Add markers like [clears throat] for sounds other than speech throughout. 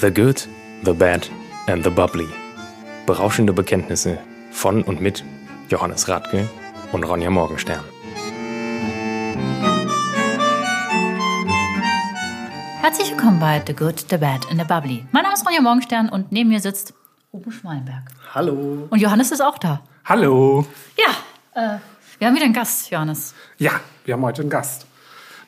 The Good, The Bad and The Bubbly. Berauschende Bekenntnisse von und mit Johannes Radke und Ronja Morgenstern. Herzlich willkommen bei The Good, The Bad and The Bubbly. Mein Name ist Ronja Morgenstern und neben mir sitzt Ruben Schmalenberg. Hallo. Und Johannes ist auch da. Hallo. Ja, äh, wir haben wieder einen Gast, Johannes. Ja, wir haben heute einen Gast.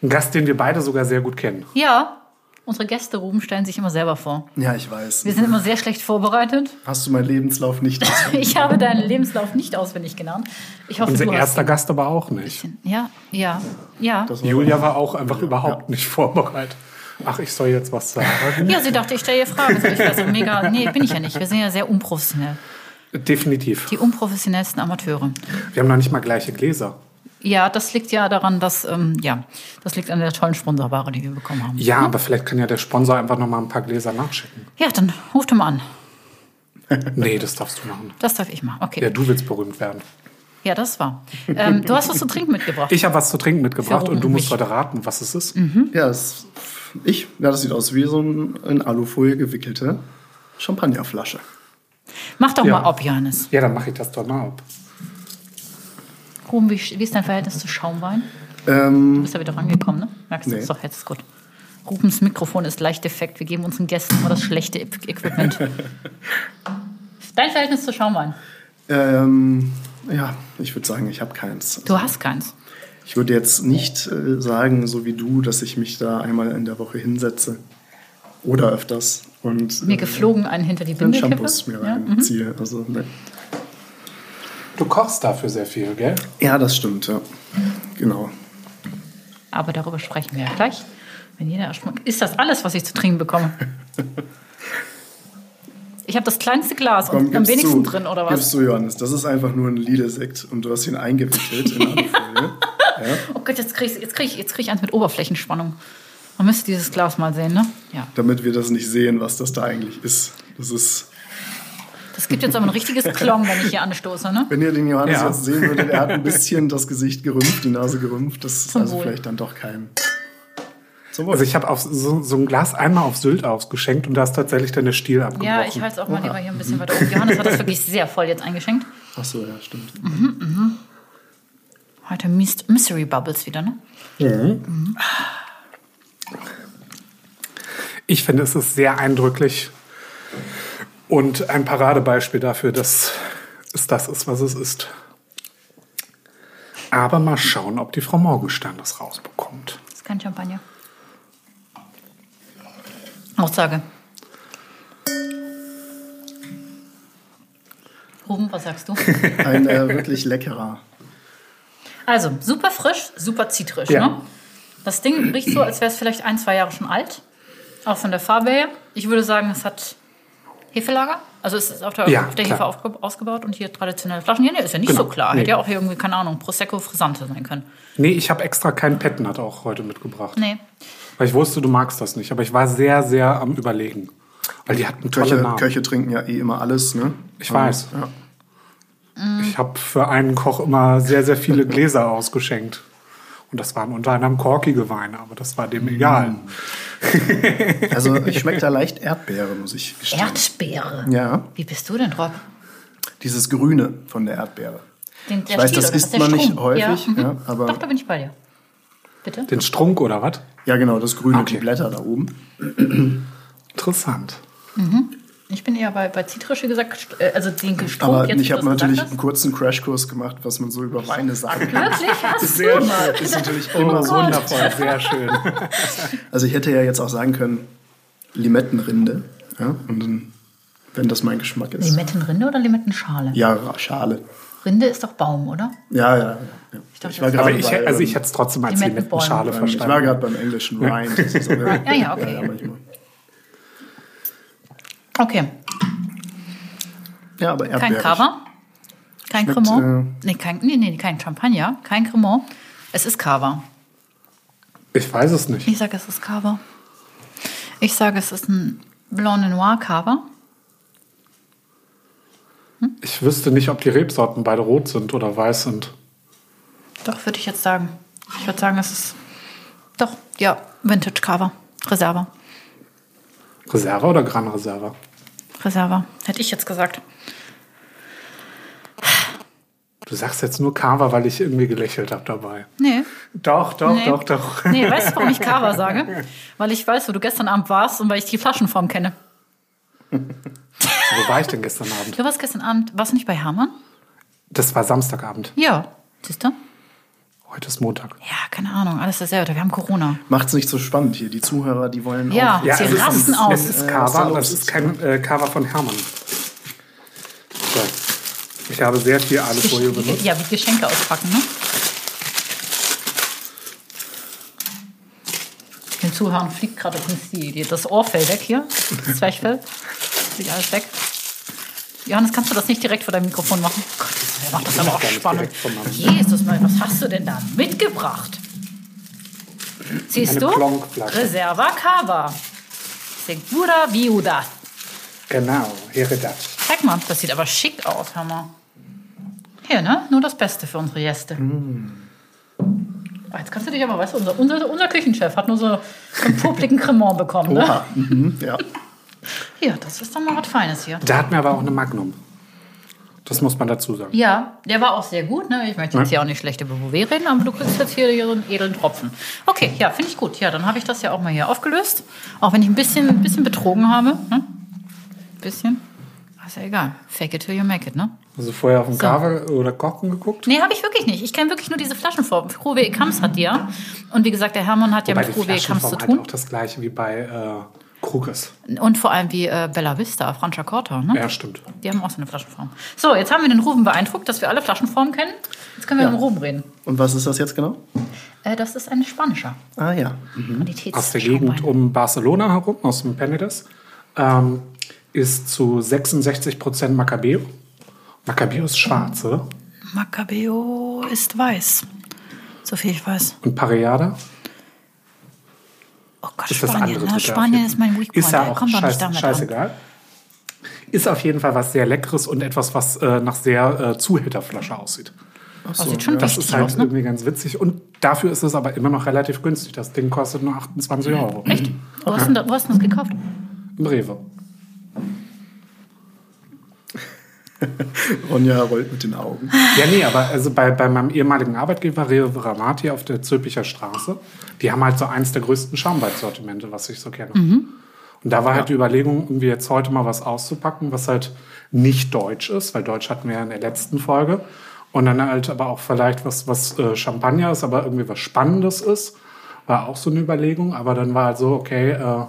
Einen Gast, den wir beide sogar sehr gut kennen. Ja, unsere Gäste, Ruben, stellen sich immer selber vor. Ja, ich weiß. Wir sind immer sehr schlecht vorbereitet. Hast du meinen Lebenslauf nicht? [laughs] Ich habe deinen Lebenslauf nicht auswendig gelernt. Ich hoffe, Unser du erster Gast aber auch nicht. Ja, ja, ja. Das war- Julia war auch einfach überhaupt nicht vorbereitet. Ach, ich soll jetzt was sagen. [laughs] Ja, sie dachte, ich stelle ihr Fragen. Ich weiß, so mega. Nee, bin ich ja nicht. Wir sind ja sehr unprofessionell. Definitiv. Die unprofessionellsten Amateure. Wir haben noch nicht mal gleiche Gläser. Ja, das liegt ja daran, dass, ähm, ja, das liegt an der tollen Sponsorware, die wir bekommen haben. Ja, aber vielleicht kann ja der Sponsor einfach noch mal ein paar Gläser nachschicken. Ja, dann ruf doch mal an. [laughs] Nee, das darfst du machen. Das darf ich mal. Okay. Ja, du willst berühmt werden. Ja, das war. Ähm, du hast was zu trinken mitgebracht. Ich habe was zu trinken mitgebracht und du mich. musst heute raten, was es ist. Ja, das, ich, ja, das sieht aus wie so ein in Alufolie gewickelte Champagnerflasche. Mach doch Ja. mal ob, Johannes. Ja, dann mache ich das doch mal ab. Ruben, wie, wie ist dein Verhältnis zu Schaumwein? Du Ähm, bist ja wieder rangekommen, ne? Merkst du Nee. es doch, jetzt ist gut. Rubens Mikrofon ist leicht defekt. Wir geben unseren Gästen immer das schlechte Equipment. [laughs] Dein Verhältnis zu Schaumwein? ähm, ja, ich würde sagen, ich habe keins. Du hast keins. Ich würde jetzt nicht äh, sagen, so wie du, dass ich mich da einmal in der Woche hinsetze. Oder öfters. Und Mir äh, geflogen einen hinter die kippe. Shampoos mir Ja, mhm. reinziehe. Also, ne. Du kochst dafür sehr viel, gell? ja, das stimmt, ja. Genau. Aber darüber sprechen wir ja gleich. Wenn jeder erstmal. Ist das alles, was ich zu trinken bekomme? [laughs] Ich habe das kleinste Glas und Komm, am gib's wenigsten zu. drin, oder was? zu, Johannes. Das ist einfach nur ein Lidl-Sekt und du hast ihn eingewickelt in Alufolie. [laughs] Oh Gott, jetzt kriege ich, jetzt krieg ich, jetzt krieg ich eins mit Oberflächenspannung. Man müsste dieses Glas mal sehen, ne? Ja. damit wir das nicht sehen, was das da eigentlich ist. Das ist, Das gibt jetzt aber ein richtiges Klong, wenn ich hier anstoße, ne? wenn ihr den Johannes Ja. jetzt sehen würdet, er hat ein bisschen das Gesicht gerümpft, die Nase gerümpft. Das ist Zum also Wohl. vielleicht dann doch kein. Also ich habe auf so, so ein Glas einmal auf Sylt ausgeschenkt und da ist tatsächlich dann der Stiel abgebrochen. Ja, ich halte es auch mal lieber hier ein bisschen weiter oben. Johannes hat das wirklich sehr voll jetzt eingeschenkt. Ach so, ja, stimmt. Heute Mys- Mystery Bubbles wieder, ne? Ich finde, es ist sehr eindrücklich und ein Paradebeispiel dafür, dass es das ist, was es ist. Aber mal schauen, ob die Frau Morgenstern das rausbekommt. Das ist kein Champagner. Aussage. Ruben, was sagst du? [laughs] Ein äh, wirklich leckerer. Also, super frisch, super zitrisch. Ja. Ne? Das Ding riecht so, als wäre es vielleicht ein, zwei Jahre schon alt. Auch von der Farbe her. Ich würde sagen, es hat Hefelager. Also es ist auf der, Ja, auf der. Hefe ausgebaut und hier traditionelle Flaschen. Ja, nee, ist ja nicht Genau. so klar. Nee. Hätte ja auch hier irgendwie, keine Ahnung, Prosecco Frisante sein können. Nee, ich habe extra keinen Petnat auch heute mitgebracht. Nee. Weil ich wusste, du magst das nicht. Aber ich war sehr, sehr am Überlegen. Weil die hatten tolle Köche, Namen. Köche trinken ja eh immer alles, ne? Ich weiß. Ja. Ich habe für einen Koch immer sehr, sehr viele Gläser [laughs] ausgeschenkt. Und das waren unter anderem korkige Weine, aber das war dem egal. Also ich schmecke da leicht Erdbeere, muss ich gestehen. Erdbeere. Ja, Wie bist du denn drauf? dieses Grüne von der Erdbeere. Den, der Ich weiß, Stiel, das isst man nicht häufig, Ja, mhm. ja, aber- Doch, da bin ich bei dir. Bitte? Den Strunk oder was? Ja, genau, das Grüne, Okay. die Blätter da oben. Interessant. Ich bin eher bei, bei zitrisch, wie gesagt, äh, also den Strunk. Aber jetzt, ich habe natürlich einen kurzen Crashkurs gemacht, was man so über Weine sagen kann. Wirklich? [laughs] Hast Sehr du mal? schön. Ist natürlich Oh, immer so. wundervoll, sehr schön. [laughs] Also ich hätte ja jetzt auch sagen können, Limettenrinde. Ja, und dann, wenn das mein Geschmack ist. Limettenrinde oder Limettenschale? Ja, Schale. Rinde ist doch Baum, oder? Ja, ja. ja. Ich, dachte, war das- Aber gerade ich, bei, also ich ähm, hätte es trotzdem als. Limettenschale ähm, ich war verstanden. gerade beim englischen Rind. Ist, [laughs] Ja, ja, okay. Ja, manchmal. Okay. ja aber Kein Erdbeere. Cava? Kein Schmeckt, Cremant? nee, kein, nee, nee, kein Champagner, kein Cremant. Es ist Cava. Ich weiß es nicht. Ich sage, es ist Cava. Ich sage, es ist ein Blanc Noir Cava. Ich wüsste nicht, ob die Rebsorten beide rot sind oder weiß sind. Doch, würde ich jetzt sagen. Ich würde sagen, es ist doch, ja, Vintage Cava. Reserve. Reserva oder Gran Reserva? Reserva, hätte ich jetzt gesagt. Du sagst jetzt nur Cava, weil ich irgendwie gelächelt habe dabei. Nee. Doch, doch, Nee. doch, doch. Nee, weißt du, warum ich Kava [laughs] sage? Weil ich weiß, wo du gestern Abend warst und weil ich die Flaschenform kenne. Wo war ich denn gestern Abend? Du warst gestern Abend, warst du nicht bei Hermann? Das war Samstagabend. Ja. Siehst du? Heute ist Montag. Ja, keine Ahnung, alles dasselbe. Wir haben Corona. Macht's nicht so spannend hier. Die Zuhörer, die wollen Ja. auch. Sie es ist, rasten es, aus. es ist Äh, Cava, was da aber los es ist kein äh, Cava von Hermann. So. Ich habe sehr viel Alufolie benutzt. Ja, wie Geschenke auspacken, ne? Den Zuhörern fliegt gerade übrigens die, die, das Ohrfell weg hier, das Zwerchfell. Fliegt alles weg. Johannes, kannst du das nicht direkt vor deinem Mikrofon machen? Gott, der macht das aber auch spannend. Jesus, Mann, was hast du denn da mitgebracht? Siehst Eine du? Reserva Cava. Segura Viuda. Genau, Heredat. Zeig mal, das sieht aber schick aus, hör mal. Hier, ne? Nur das Beste für unsere Gäste. Ah, Jetzt kannst du dich aber, weißt du, unser, unser, unser Küchenchef hat nur so einen publiken Cremant bekommen, ne? Oha. Mhm, ja. Hier, das ist doch mal was Feines hier. Da hatten wir aber auch eine Magnum. Das muss man dazu sagen. Ja, der war auch sehr gut, ne? Ich möchte jetzt hier auch nicht schlecht über Bouvet reden, aber du kriegst jetzt hier, einen edlen Tropfen. Okay, ja, finde ich gut. Ja, dann habe ich das ja auch mal hier aufgelöst. Auch wenn ich ein bisschen, ein bisschen betrogen habe. Ne? Bisschen. Ist ja egal. Fake it till you make it, ne? Also vorher auf den So. Cava oder Kochen geguckt. Nee, habe ich wirklich nicht. Ich kenne wirklich nur diese Flaschenform. Frohe Kams hat die ja. Und wie gesagt, der Hermann hat ja Wobei mit die Frohe Kams zu Flaschenform halt tun. auch das gleiche wie bei äh, Krugers. Und vor allem wie äh, Bella Vista, Franciacorta, ne? Ja, stimmt. Die haben auch so eine Flaschenform. So, jetzt haben wir den Ruben beeindruckt, dass wir alle Flaschenformen kennen. Jetzt können wir mit dem Ruben reden. Und was ist das jetzt genau? Äh, das ist ein spanischer Ah ja. Qualitäts Aus der Gegend um Barcelona herum, aus dem Penedès, ähm, ist zu 66 Prozent Macabeo. Macabeo ist schwarz, oder? Macabeo ist weiß. So viel ich weiß. Und Pareada Gott, ist das Spanien. andere. Ne? Spanien ist mein. Weak Ist ja auch kommt doch nicht scheiß, damit an. scheißegal. Ist auf jeden Fall was sehr Leckeres und etwas, was äh, nach sehr äh, Zuhälterflasche aussieht. Ach Oh, sieht schon Das wichtig ist halt aus, ne? irgendwie ganz witzig. Und dafür ist es aber immer noch relativ günstig. Das Ding kostet nur 28 Euro. Echt? Wo hast, du wo hast du das gekauft? Im Rewe. [laughs] Ronja rollt mit den Augen. Ja, nee, aber also bei, bei meinem ehemaligen Arbeitgeber Rewe Ramati auf der Zülpicher Straße, die haben halt so eins der größten Schaumweizsortimente, was ich so kenne. Und da war halt die Überlegung, irgendwie jetzt heute mal was auszupacken, was halt nicht deutsch ist, weil Deutsch hatten wir ja in der letzten Folge. Und dann halt aber auch vielleicht was, was äh, Champagner ist, aber irgendwie was Spannendes ist. War auch so eine Überlegung. Aber dann war halt so, okay, äh,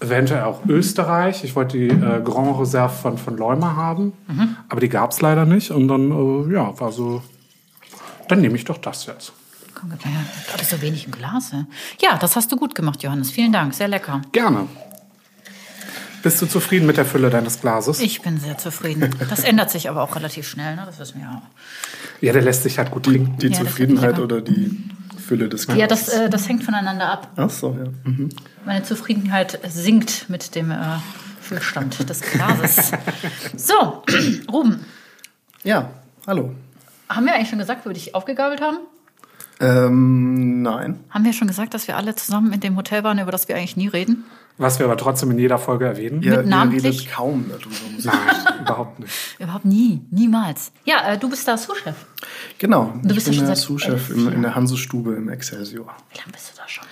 eventuell auch Österreich. Ich wollte die äh, Grand Reserve von, von Leuma haben, aber die gab es leider nicht. Und dann, äh, ja, war so, dann nehme ich doch das jetzt. Komm, gib mal her. Habe ich so wenig im Glas? Ja? ja, das hast du gut gemacht, Johannes. Vielen Dank. Sehr lecker. Gerne. Bist du zufrieden mit der Fülle deines Glases? Ich bin sehr zufrieden. Das ändert sich aber auch relativ schnell, ne? Das wissen wir auch. ja, der lässt sich halt gut trinken. Die Ja, das Zufriedenheit oder die Fülle des Ja, das, äh, das hängt voneinander ab. Ach so, ja. Mhm. Meine Zufriedenheit sinkt mit dem äh, Füllstand des Glases. [laughs] so, [clears throat] Ruben, Ja, hallo. haben wir eigentlich schon gesagt, wo wir dich aufgegabelt haben? Ähm, nein. Haben wir schon gesagt, dass wir alle zusammen in dem Hotel waren, über das wir eigentlich nie reden? Was wir aber trotzdem in jeder Folge erwähnen. Ihr, ihr namentlich? redet kaum darüber. Nein, überhaupt nicht. Überhaupt nie, niemals. Ja, äh, du bist da Sous-Chef. Genau. Du bist ich ja bin schon der seit Sous-Chef in Jahren. der Hansestube im Excelsior. Wie lange bist du da schon?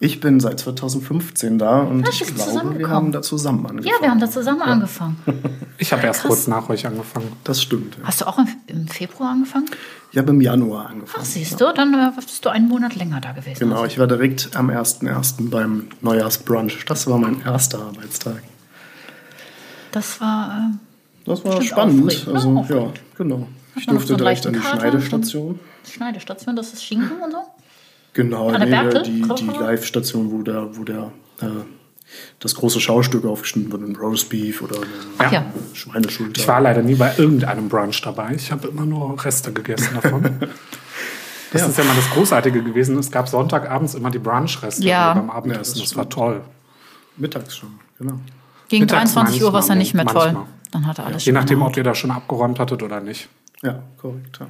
Ich bin seit 2015 da und Ja, ich glaube, wir haben da zusammen angefangen. Ja, wir haben da zusammen angefangen. [laughs] Ich habe erst Krass. kurz nach euch angefangen. Das stimmt. Ja. Hast du auch im, Februar angefangen? Ich habe im Januar angefangen. Ach, siehst du, dann äh, bist du einen Monat länger da gewesen. Genau, ich war direkt am 1.1. beim Neujahrsbrunch. Das war mein erster Arbeitstag. Das war. Das war spannend. aufregend, ne? Also, ja, genau. Ich durfte so direkt an die Kater? Schneidestation. Äh, Schneidestation, das ist Schinken und so? Genau, An der nee, die, die Live-Station, wo der, wo der äh, das große Schaustück aufgeschnitten wird, ein Roastbeef oder eine ja. Schweineschulter. Ich war leider nie bei irgendeinem Brunch dabei. Ich habe immer nur Reste gegessen davon. [laughs] Das ist ja mal das Großartige gewesen. Es gab Sonntagabends immer die Brunch-Reste Ja. beim Abendessen. Ja, das war toll. Mittags schon, genau. Gegen Mittags 23 Uhr war es dann manchmal, nicht mehr toll. manchmal. Dann hat er alles Je schon nachdem, gemacht. ob ihr da schon abgeräumt hattet oder nicht. Ja, korrekt. Ja.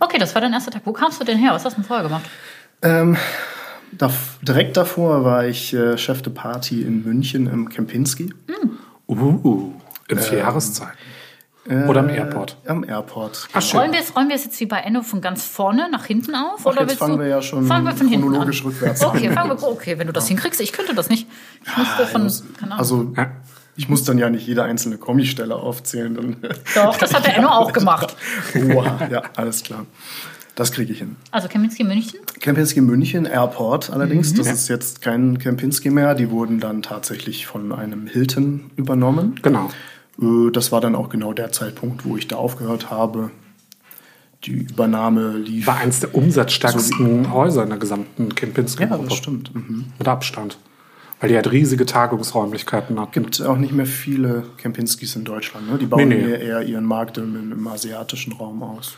Okay, das war dein erster Tag. Wo kamst du denn her? Was hast du denn vorher gemacht? Ähm, Da, direkt davor war ich äh, Chef de Party in München im Kempinski. Uh, in vier Jahreszeiten. Oder am Airport. Am Airport. Ach, schön. Rollen wir, es, rollen wir es jetzt wie bei Enno von ganz vorne nach hinten auf? Ach, oder jetzt fangen du, wir ja schon fangen wir von hinten chronologisch an. rückwärts Okay, an. fangen wir, okay, wenn du das hinkriegst. Ich könnte das nicht. Ich müsste von, keine Ahnung. Also. Ich muss dann ja nicht jede einzelne Kommistelle aufzählen. Dann Doch, [laughs] das hat der Enno auch gemacht. Oha, ja, alles klar. Das kriege ich hin. Also Kaminski München. Kempinski München Airport allerdings, Mhm. das ist jetzt kein Kempinski mehr. Die wurden dann tatsächlich von einem Hilton übernommen. Genau. Äh, Das war dann auch genau der Zeitpunkt, wo ich da aufgehört habe. Die Übernahme lief. War eins der umsatzstärksten Häuser in der gesamten ja, Kempinski-Gruppe. das stimmt. Mhm. Mit Abstand. Weil die halt riesige Tagungsräumlichkeiten hatten. Gibt auch nicht mehr viele Kempinskis in Deutschland. Ne? Die bauen Nee, nee. eher- ihren Markt im, im asiatischen Raum aus.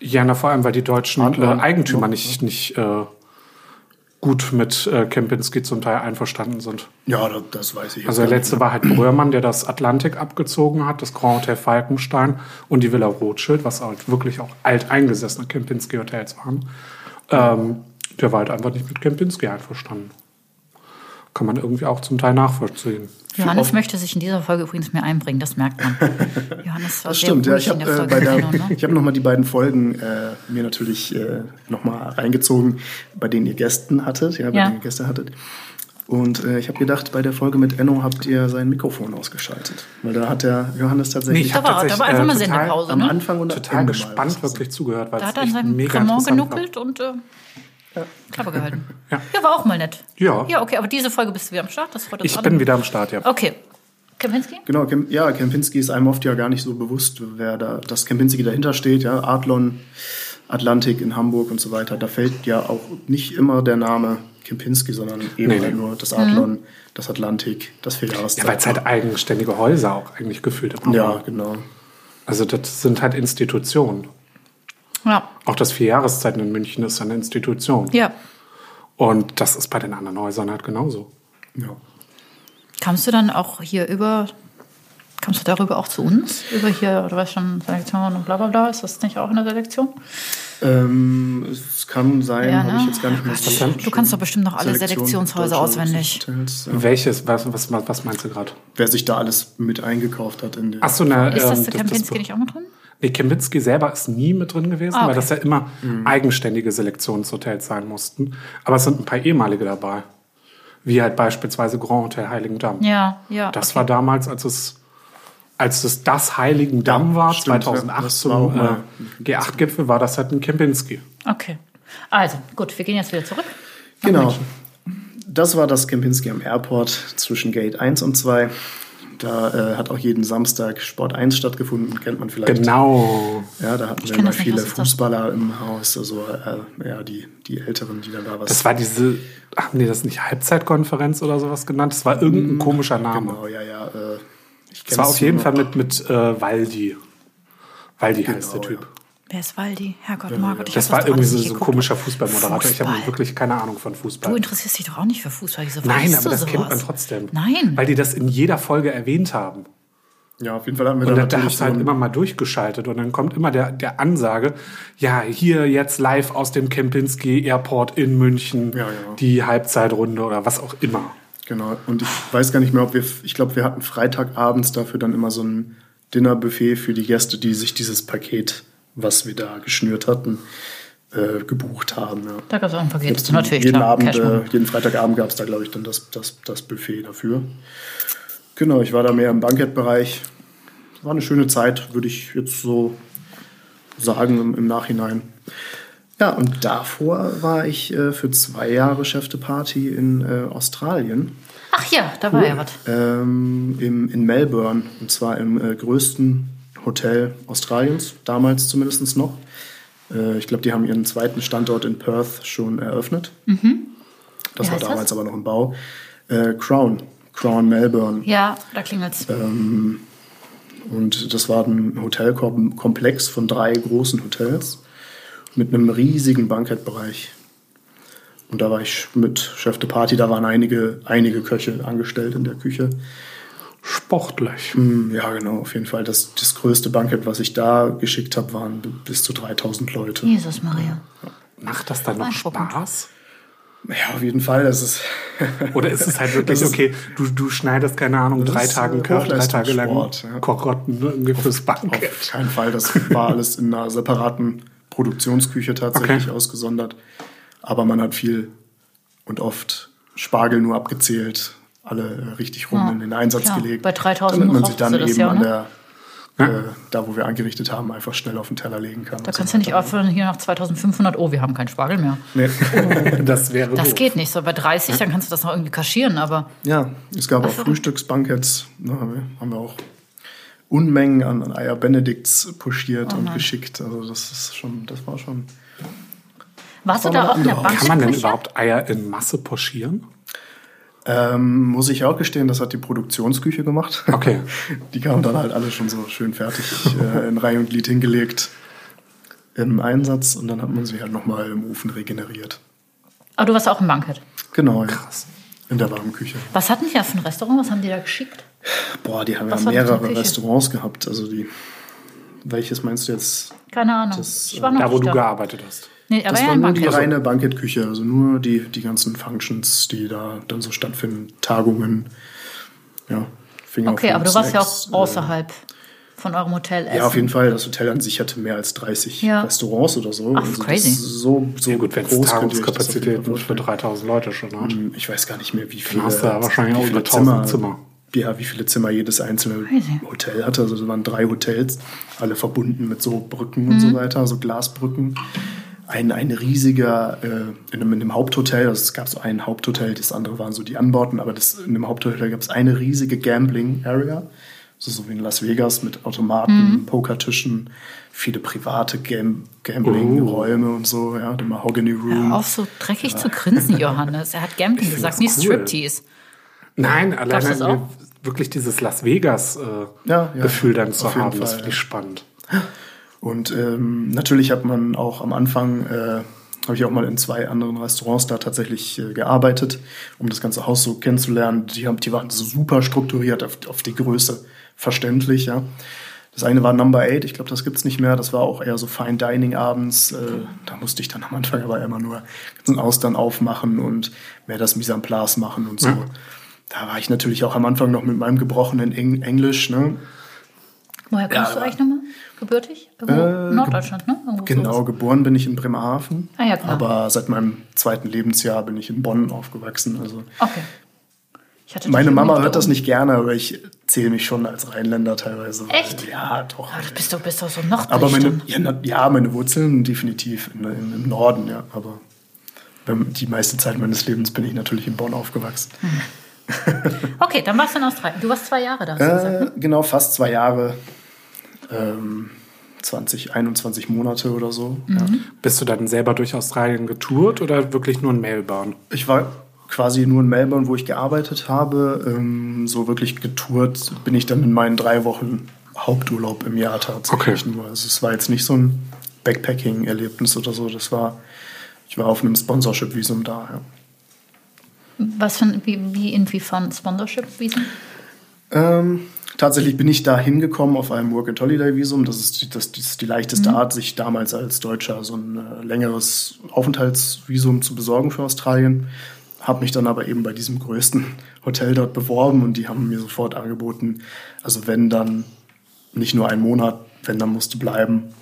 Ja, na, vor allem, weil die deutschen äh. Eigentümer Ja. nicht, nicht äh, gut mit äh, Kempinski zum Teil einverstanden sind. Ja, das, das weiß ich Also der letzte nicht. war halt Bröhrmann, der das Atlantik abgezogen hat, das Grand Hotel Falkenstein und die Villa Rothschild, was halt wirklich auch alteingesessene Kempinski-Hotels waren. Ähm, der war halt einfach nicht mit Kempinski einverstanden. Kann man irgendwie auch zum Teil nachvollziehen. Johannes möchte sich in dieser Folge übrigens mehr einbringen, das merkt man. [laughs] Johannes war Das sehr stimmt, ja. Ich in habe äh, bei der, ne? ich hab nochmal die beiden Folgen äh, mir natürlich äh, nochmal reingezogen, bei denen ihr Gästen hattet, ja, bei Ja. denen ihr Gäste hattet. Und äh, ich habe gedacht, bei der Folge mit Enno habt ihr sein Mikrofon ausgeschaltet. Weil da hat der Johannes tatsächlich ich Da war, da war einfach äh, mal Sendepause, am ne? Anfang und Total gespannt wirklich zugehört, weil Da es hat er an seinem mega Cremant genuckelt und äh, Klappe gehalten. Ja. Ja. war auch mal nett. Ja. Ja, okay, aber diese Folge bist du wieder am Start. Das freut uns Ich alle. bin wieder am Start, ja. Okay. Kempinski? Genau, Kem ja, Kempinski ist einem oft ja gar nicht so bewusst, wer da, dass Kempinski dahinter steht, ja, Adlon, Atlantik in Hamburg und so weiter. Da fällt ja auch nicht immer der Name Kempinski, sondern eben Nee, halt nee. nur das Adlon, das Atlantik, das Vierjahreszeit. Ja, weil es halt eigenständige Häuser auch eigentlich gefühlt immer Ja, genau. Also das sind halt Institutionen. Ja. Auch das Vierjahreszeiten in München ist eine Institution. Ja. Und das ist bei den anderen Häusern halt genauso. Ja. Kamst du dann auch hier über, kamst du darüber auch zu uns? Über hier, du weißt schon, Selektion und bla bla bla, ist das nicht auch in der Selektion? Ähm, es kann sein, Ja, habe ne? ich jetzt gar nicht mehr so Du kannst doch bestimmt noch alle Selektion Selektionshäuser auswendig. Ja. Welches? Was, was, was meinst du gerade? Wer sich da alles mit eingekauft hat in den. Achso, na, Ist das ähm, der Kempinski nicht auch mit drin? Nee, Kempinski selber ist nie mit drin gewesen, Ah, okay. weil das ja immer Mhm. eigenständige Selektionshotels sein mussten. Aber es sind ein paar ehemalige dabei. Wie halt beispielsweise Grand Hotel Heiligendamm. Ja, ja. Das okay. war damals, als es, als es das Heiligendamm war, stimmt, 2008 ja. Das war auch zum äh, G8-Gipfel, war das halt ein Kempinski. Okay. Also, gut, wir gehen jetzt wieder zurück. Genau. Das war das Kempinski am Airport zwischen Gate 1 und 2. Da äh, hat auch jeden Samstag Sport 1 stattgefunden, kennt man vielleicht. Genau. Ja, da hatten wir kenn immer viele? Fußballer im Haus, also äh, ja, die, die Älteren, die dann da was. Das war diese, haben die das nicht Halbzeitkonferenz oder sowas genannt? Das war irgendein komischer Name. Genau, ja, ja. Äh, ich Das war auf jeden Fall mit, mit äh, Waldi. Waldi heißt der Genau, Typ. Wer ist Waldi? Herrgott, Margot. Ich Das war irgendwie so, ein komischer Fußballmoderator. Ich habe Fußball. wirklich keine Ahnung von Fußball. Du interessierst dich doch auch nicht für Fußball. Wieso Nein, aber das sowas? kennt man trotzdem. Nein. Weil die das in jeder Folge erwähnt haben. Ja, auf jeden Fall hatten wir Und da da, hast du halt immer mal durchgeschaltet und dann kommt immer der, der Ansage, ja, hier jetzt live aus dem Kempinski Airport in München, Ja, ja. die Halbzeitrunde oder was auch immer. Genau. Und ich weiß gar nicht mehr, ob wir, ich glaube, wir hatten Freitagabends dafür dann immer so ein Dinnerbuffet für die Gäste, die sich dieses Paket, was wir da geschnürt hatten, äh, gebucht haben. Ja. Da gab es auch ein Paket. Natürlich, jeden, klar. Abend, äh, jeden Freitagabend gab es da, glaube ich, dann das, das, das Buffet dafür. Genau, ich war da mehr im Bankettbereich. War eine schöne Zeit, würde ich jetzt so sagen im, im Nachhinein. Ja, und davor war ich äh, für zwei Jahre Chef de Party in äh, Australien, Ach ja, da war ja was. ähm, im, in Melbourne, und zwar im äh, größten Hotel Australiens, damals zumindest noch. Äh, ich glaube, die haben ihren zweiten Standort in Perth schon eröffnet. Das Wie war damals das? aber noch im Bau. Äh, Crown, Crown Melbourne. Ja, da klingelt's. Und das war ein Hotelkomplex von drei großen Hotels mit einem riesigen Bankettbereich. Und da war ich mit Chef de Party, da waren einige, einige Köche angestellt in der Küche. Sportlich. Mm, Ja, genau, auf jeden Fall. Das, das größte Bankett, was ich da geschickt habe, waren bis zu 3000 Leute. Jesus Maria. Macht das dann noch. Spaß? Ja, auf jeden Fall. Das ist [laughs] Oder ist es halt wirklich, okay, du, du schneidest, keine Ahnung, drei Tage äh, Curry, drei Tage lang Hochleistungssport, ja. Karotten ne, irgendwie fürs Bankett. auf keinen Fall. Das war alles in einer separaten Produktionsküche tatsächlich Okay. ausgesondert. Aber man hat viel und oft Spargel nur abgezählt, alle richtig rum Ja, in den Einsatz klar. gelegt. Bei 3000 damit man sich dann du eben ja, an ne? der, äh, da wo wir angerichtet haben, einfach schnell auf den Teller legen kann. Da kannst du nicht aufhören, hier nach 2500, oh, wir haben keinen Spargel mehr. Nee. [laughs] Das wäre Das doof. geht nicht. So bei 30, dann kannst du das noch irgendwie kaschieren, aber Ja, es gab auch Frühstücksbanketts. Da haben wir, auch Unmengen an, an Eier Benedikts puschiert Oh und geschickt. Also das ist schon, das war schon. warst du war da eine auch in der Bank? Kann man denn überhaupt Eier in Masse pochieren? Ähm, muss ich auch gestehen, das hat die Produktionsküche gemacht. Okay. [laughs] Die kamen dann halt alle schon so schön fertig äh, in Reihe und Glied hingelegt im Einsatz und dann hat man sie halt nochmal im Ofen regeneriert. Aber du warst auch im Bankett. Genau, ja. In der warmen Küche. Was hatten die da für ein Restaurant? Was haben die da geschickt? Boah, die haben Was ja mehrere? Restaurants gehabt. Also die. Welches meinst du jetzt? Keine Ahnung. Das, ich war noch Da, wo nicht du da. gearbeitet hast. Nee, aber Das ja, war nur die Bankett. reine Bankettküche, also nur die, die ganzen Functions, die da dann so stattfinden, Tagungen, ja, Finger Okay, aber du warst ja auch äh, außerhalb von eurem Hotel essen. Ja, auf jeden Fall. Das Hotel an sich hatte mehr als 30 Ja. Restaurants oder so. Ach, Also crazy. Das ist so, so Ja, gut, wenn es Tagungskapazitäten für vorstellen. 3000 Leute schon hat. Ich weiß gar nicht mehr, wie viele, hast du ja wahrscheinlich auch viele über 1000 Zimmer. Ja, wie viele Zimmer jedes einzelne Crazy. Hotel hatte. Also es waren drei Hotels, alle verbunden mit so Brücken und Mhm. so weiter, so Glasbrücken. Ein, ein riesiger, äh, in, einem, in einem Haupthotel, also es gab so ein Haupthotel, das andere waren so die Anbauten, aber das, in dem Haupthotel gab es eine riesige Gambling-Area, so, so wie in Las Vegas mit Automaten, Mhm. Pokertischen, viele private Gam Gambling-Räume und so, ja, der Mahogany Room. Hör auf, so dreckig zu grinsen, Johannes. Er hat Gambling gesagt, nicht cool. Striptease. Nein, alleine auch? wirklich dieses Las Vegas-Gefühl Ja, ja, Gefühl dann zu haben, das finde ich ja. spannend. [gasps] Und ähm, natürlich hat man auch am Anfang, äh, habe ich auch mal in zwei anderen Restaurants da tatsächlich äh, gearbeitet, um das ganze Haus so kennenzulernen. Die, haben, die waren so super strukturiert auf, auf die Größe, verständlich, ja. Das eine war Number 8, ich glaube, das gibt's nicht mehr. Das war auch eher so Fine Dining abends. Äh, da musste ich dann am Anfang aber immer nur den Austern aufmachen und mehr das Mise en place machen und so. Ja. Da war ich natürlich auch am Anfang noch mit meinem gebrochenen Eng Englisch, ne? Woher kommst Ja, du aber- eigentlich nochmal? Gebürtig? Irgendwo Äh, Norddeutschland, ne? Irgendwo Genau, sowas. geboren bin ich in Bremerhaven. Ah, ja, klar. Aber seit meinem zweiten Lebensjahr bin ich in Bonn aufgewachsen. Also Okay. Meine Mama hört das da nicht gerne, aber ich zähle mich schon als Rheinländer teilweise. Echt? Ja, doch. oben. Ah, du bist doch, bist doch so Norddeutschland. Aber meine, ja, meine Wurzeln definitiv in, in, im Norden, ja. Aber die meiste Zeit meines Lebens bin ich natürlich in Bonn aufgewachsen. Okay, dann warst du in Australien. Du warst zwei Jahre da, hast du gesagt. Äh, genau, fast zwei Jahre. Ähm, 20, 21 Monate oder so. Ja. Bist du dann selber durch Australien getourt oder wirklich nur in Melbourne? Ich war quasi nur in Melbourne, wo ich gearbeitet habe. Ähm, so wirklich getourt bin ich dann in meinen drei Wochen Haupturlaub im Jahr tatsächlich Okay. nur. Also es war jetzt nicht so ein Backpacking-Erlebnis oder so. Das war, ich war auf einem Sponsorship-Visum da. Ja. Was für ein, wie, wie inwiefern Sponsorship-Visum? Ähm, tatsächlich bin ich da hingekommen auf einem Work-and-Holiday-Visum. Das ist, die, das, das ist die leichteste Art, sich damals als Deutscher so ein äh, längeres Aufenthaltsvisum zu besorgen für Australien. Habe mich dann aber eben bei diesem größten Hotel dort beworben und die haben mir sofort angeboten, also wenn dann nicht nur ein Monat, wenn dann musste bleiben.